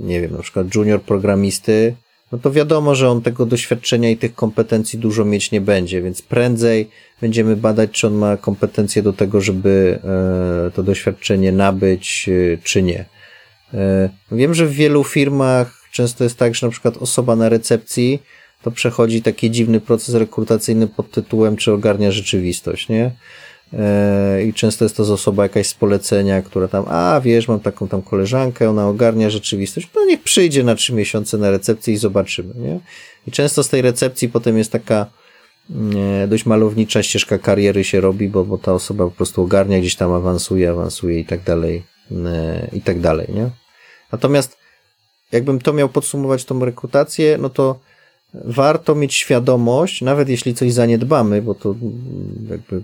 nie wiem, na przykład junior programisty, no to wiadomo, że on tego doświadczenia i tych kompetencji dużo mieć nie będzie, więc prędzej będziemy badać, czy on ma kompetencje do tego, żeby e, to doświadczenie nabyć, e, czy nie. E, wiem, że w wielu firmach często jest tak, że na przykład osoba na recepcji to przechodzi taki dziwny proces rekrutacyjny pod tytułem, czy ogarnia rzeczywistość, nie? E, i często jest to osoba jakaś z polecenia, która tam, a wiesz, mam taką tam koleżankę, ona ogarnia rzeczywistość, no niech przyjdzie na trzy miesiące na recepcję i zobaczymy, nie? I często z tej recepcji potem jest taka mm, dość malownicza ścieżka kariery się robi, bo, bo ta osoba po prostu ogarnia, gdzieś tam awansuje, awansuje i tak dalej, e, i tak dalej, nie? Natomiast jakbym to miał podsumować tą rekrutację, no to warto mieć świadomość, nawet jeśli coś zaniedbamy, bo to jakby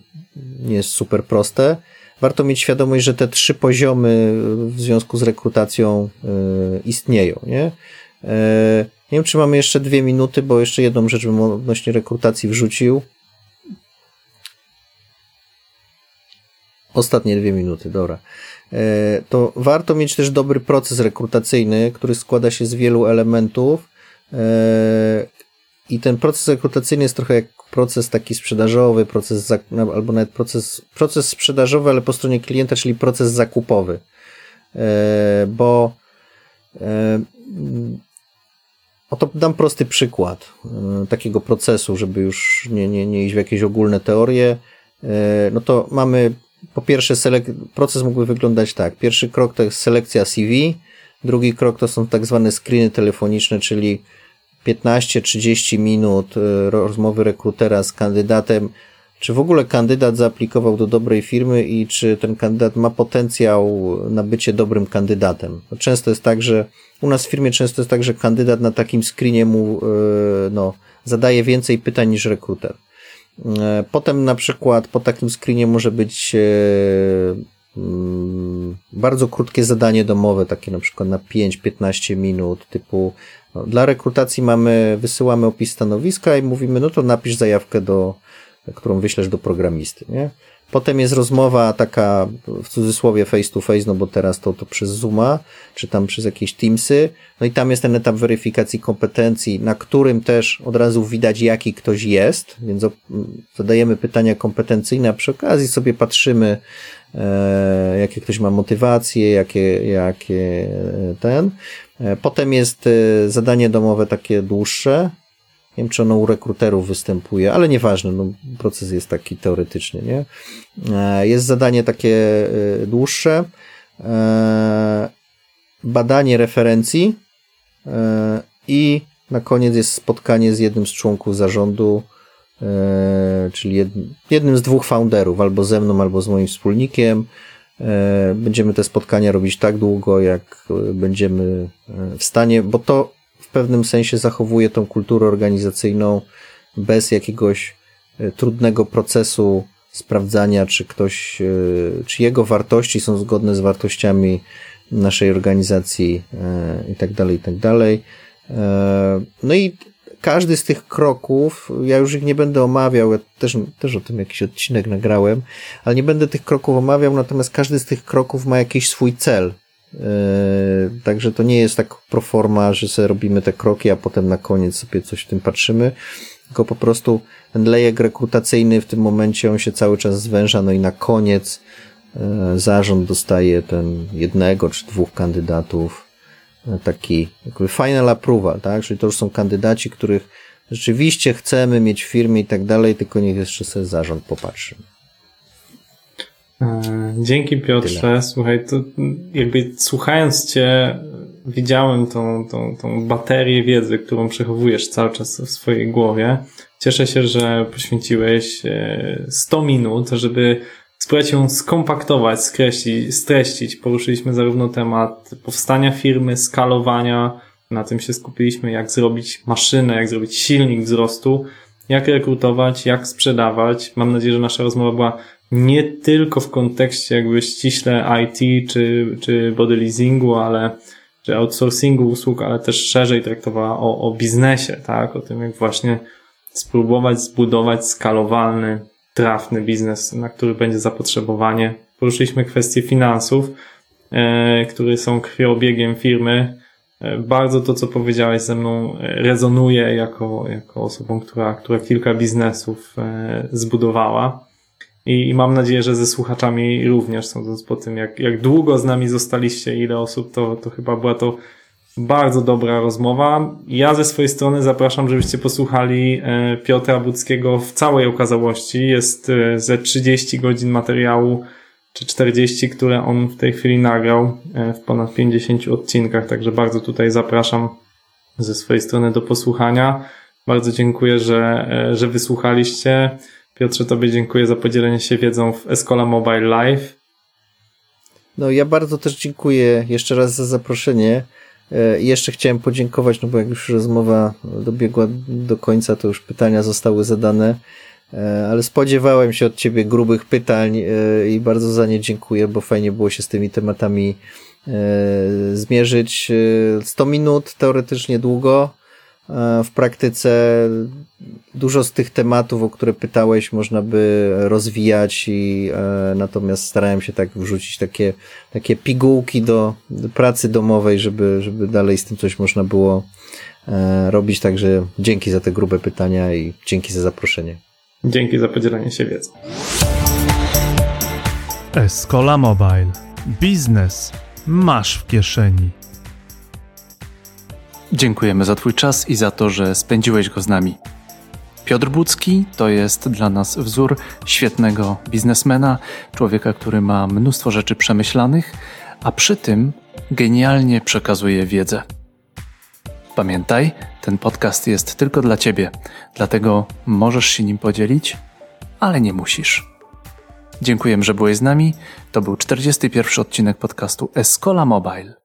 nie jest super proste, warto mieć świadomość, że te trzy poziomy w związku z rekrutacją y, istnieją, nie? E, nie wiem, czy mamy jeszcze dwie minuty, bo jeszcze jedną rzecz bym odnośnie rekrutacji wrzucił. Ostatnie dwie minuty, dobra. E, to warto mieć też dobry proces rekrutacyjny, który składa się z wielu elementów i ten proces rekrutacyjny jest trochę jak proces taki sprzedażowy, proces no, albo nawet proces, proces sprzedażowy, ale po stronie klienta, czyli proces zakupowy. E, bo e, oto dam prosty przykład e, takiego procesu, żeby już nie, nie, nie iść w jakieś ogólne teorie. No to mamy po pierwsze proces mógłby wyglądać tak. Pierwszy krok to jest selekcja CV, drugi krok to są tak zwane screeny telefoniczne, czyli 15-30 minut y, rozmowy rekrutera z kandydatem, czy w ogóle kandydat zaaplikował do dobrej firmy i czy ten kandydat ma potencjał na bycie dobrym kandydatem. Często jest tak, że u nas w firmie często jest tak, że kandydat na takim screenie mu y, no, zadaje więcej pytań niż rekruter. Y, potem na przykład po takim screenie może być mm, bardzo krótkie zadanie domowe, takie na przykład na 5-15 minut, typu no, dla rekrutacji mamy, wysyłamy opis stanowiska i mówimy, no to napisz zajawkę do, którą wyślesz do programisty, nie? Potem jest rozmowa taka w cudzysłowie face to face, no bo teraz to, to przez Zooma, czy tam przez jakieś Teamsy. No i tam jest ten etap weryfikacji kompetencji, na którym też od razu widać, jaki ktoś jest, więc zadajemy pytania kompetencyjne, a przy okazji sobie patrzymy, e, jakie ktoś ma motywacje, jakie, jakie e, ten. E, potem jest e, zadanie domowe takie dłuższe, nie wiem, czy ono u rekruterów występuje, ale nieważne, no, proces jest taki teoretyczny, nie? E, jest zadanie takie dłuższe, badanie referencji i na koniec jest spotkanie z jednym z członków zarządu, czyli jednym z dwóch founderów, albo ze mną, albo z moim wspólnikiem. Będziemy te spotkania robić tak długo, jak będziemy w stanie, bo to pewnym sensie zachowuje tą kulturę organizacyjną bez jakiegoś e, trudnego procesu sprawdzania, czy ktoś, e, czy jego wartości są zgodne z wartościami naszej organizacji e, i tak dalej, i tak dalej. No i każdy z tych kroków, ja już ich nie będę omawiał, ja też, też o tym jakiś odcinek nagrałem, ale nie będę tych kroków omawiał, natomiast każdy z tych kroków ma jakiś swój cel. Yy, także to nie jest tak proforma, że sobie robimy te kroki, a potem na koniec sobie coś w tym patrzymy, tylko po prostu ten lejek rekrutacyjny w tym momencie on się cały czas zwęża, no i na koniec yy, zarząd dostaje ten jednego czy dwóch kandydatów, taki jakby final approval, tak? Czyli to już są kandydaci, których rzeczywiście chcemy mieć w firmie i tak dalej, tylko niech jeszcze sobie zarząd popatrzy. E, dzięki Piotrze. Tyle. Słuchaj, to jakby słuchając Cię, widziałem tą, tą, tą baterię wiedzy, którą przechowujesz cały czas w swojej głowie. Cieszę się, że poświęciłeś 100 e, minut, żeby spróbować ją skompaktować, skreślić, streścić. Poruszyliśmy zarówno temat powstania firmy, skalowania, na tym się skupiliśmy, jak zrobić maszynę, jak zrobić silnik wzrostu, jak rekrutować, jak sprzedawać. Mam nadzieję, że nasza rozmowa była nie tylko w kontekście jakby ściśle IT czy, czy body leasingu, ale czy outsourcingu usług, ale też szerzej traktowała o, o biznesie, tak? O tym, jak właśnie spróbować zbudować skalowalny, trafny biznes, na który będzie zapotrzebowanie. Poruszyliśmy kwestie finansów, e, które są krwiobiegiem firmy. E, bardzo to, co powiedziałeś ze mną, e, rezonuje jako, jako osobą, która, która kilka biznesów zbudowała. I, I, mam nadzieję, że ze słuchaczami również, sądząc po tym, jak, jak długo z nami zostaliście, ile osób, to, to chyba była to bardzo dobra rozmowa. Ja ze swojej strony zapraszam, żebyście posłuchali e, Piotra Budzkiego w całej okazałości. Jest e, ze 30 godzin materiału, czy 40, które on w tej chwili nagrał e, w ponad 50 odcinkach, także bardzo tutaj zapraszam ze swojej strony do posłuchania. Bardzo dziękuję, że, że wysłuchaliście. Piotrze, Tobie dziękuję za podzielenie się wiedzą w Escola Mobile Live. No ja bardzo też dziękuję jeszcze raz za zaproszenie. E, I jeszcze chciałem podziękować, no bo jak już rozmowa dobiegła do końca, to już pytania zostały zadane, e, ale spodziewałem się od Ciebie grubych pytań e, i bardzo za nie dziękuję, bo fajnie było się z tymi tematami zmierzyć. 100 minut teoretycznie długo, w praktyce dużo z tych tematów, o które pytałeś, można by rozwijać i e, natomiast starałem się tak wrzucić takie, takie pigułki do, do pracy domowej, żeby, żeby dalej z tym coś można było e, robić. Także dzięki za te grube pytania i dzięki za zaproszenie. Dzięki za podzielenie się wiedzą. Escola Mobile. Biznes masz w kieszeni. Dziękujemy za Twój czas i za to, że spędziłeś go z nami. Piotr Budzki to jest dla nas wzór świetnego biznesmena, człowieka, który ma mnóstwo rzeczy przemyślanych, a przy tym genialnie przekazuje wiedzę. Pamiętaj, ten podcast jest tylko dla Ciebie, dlatego możesz się nim podzielić, ale nie musisz. Dziękujemy, że byłeś z nami. To był 41 odcinek podcastu Escola Mobile.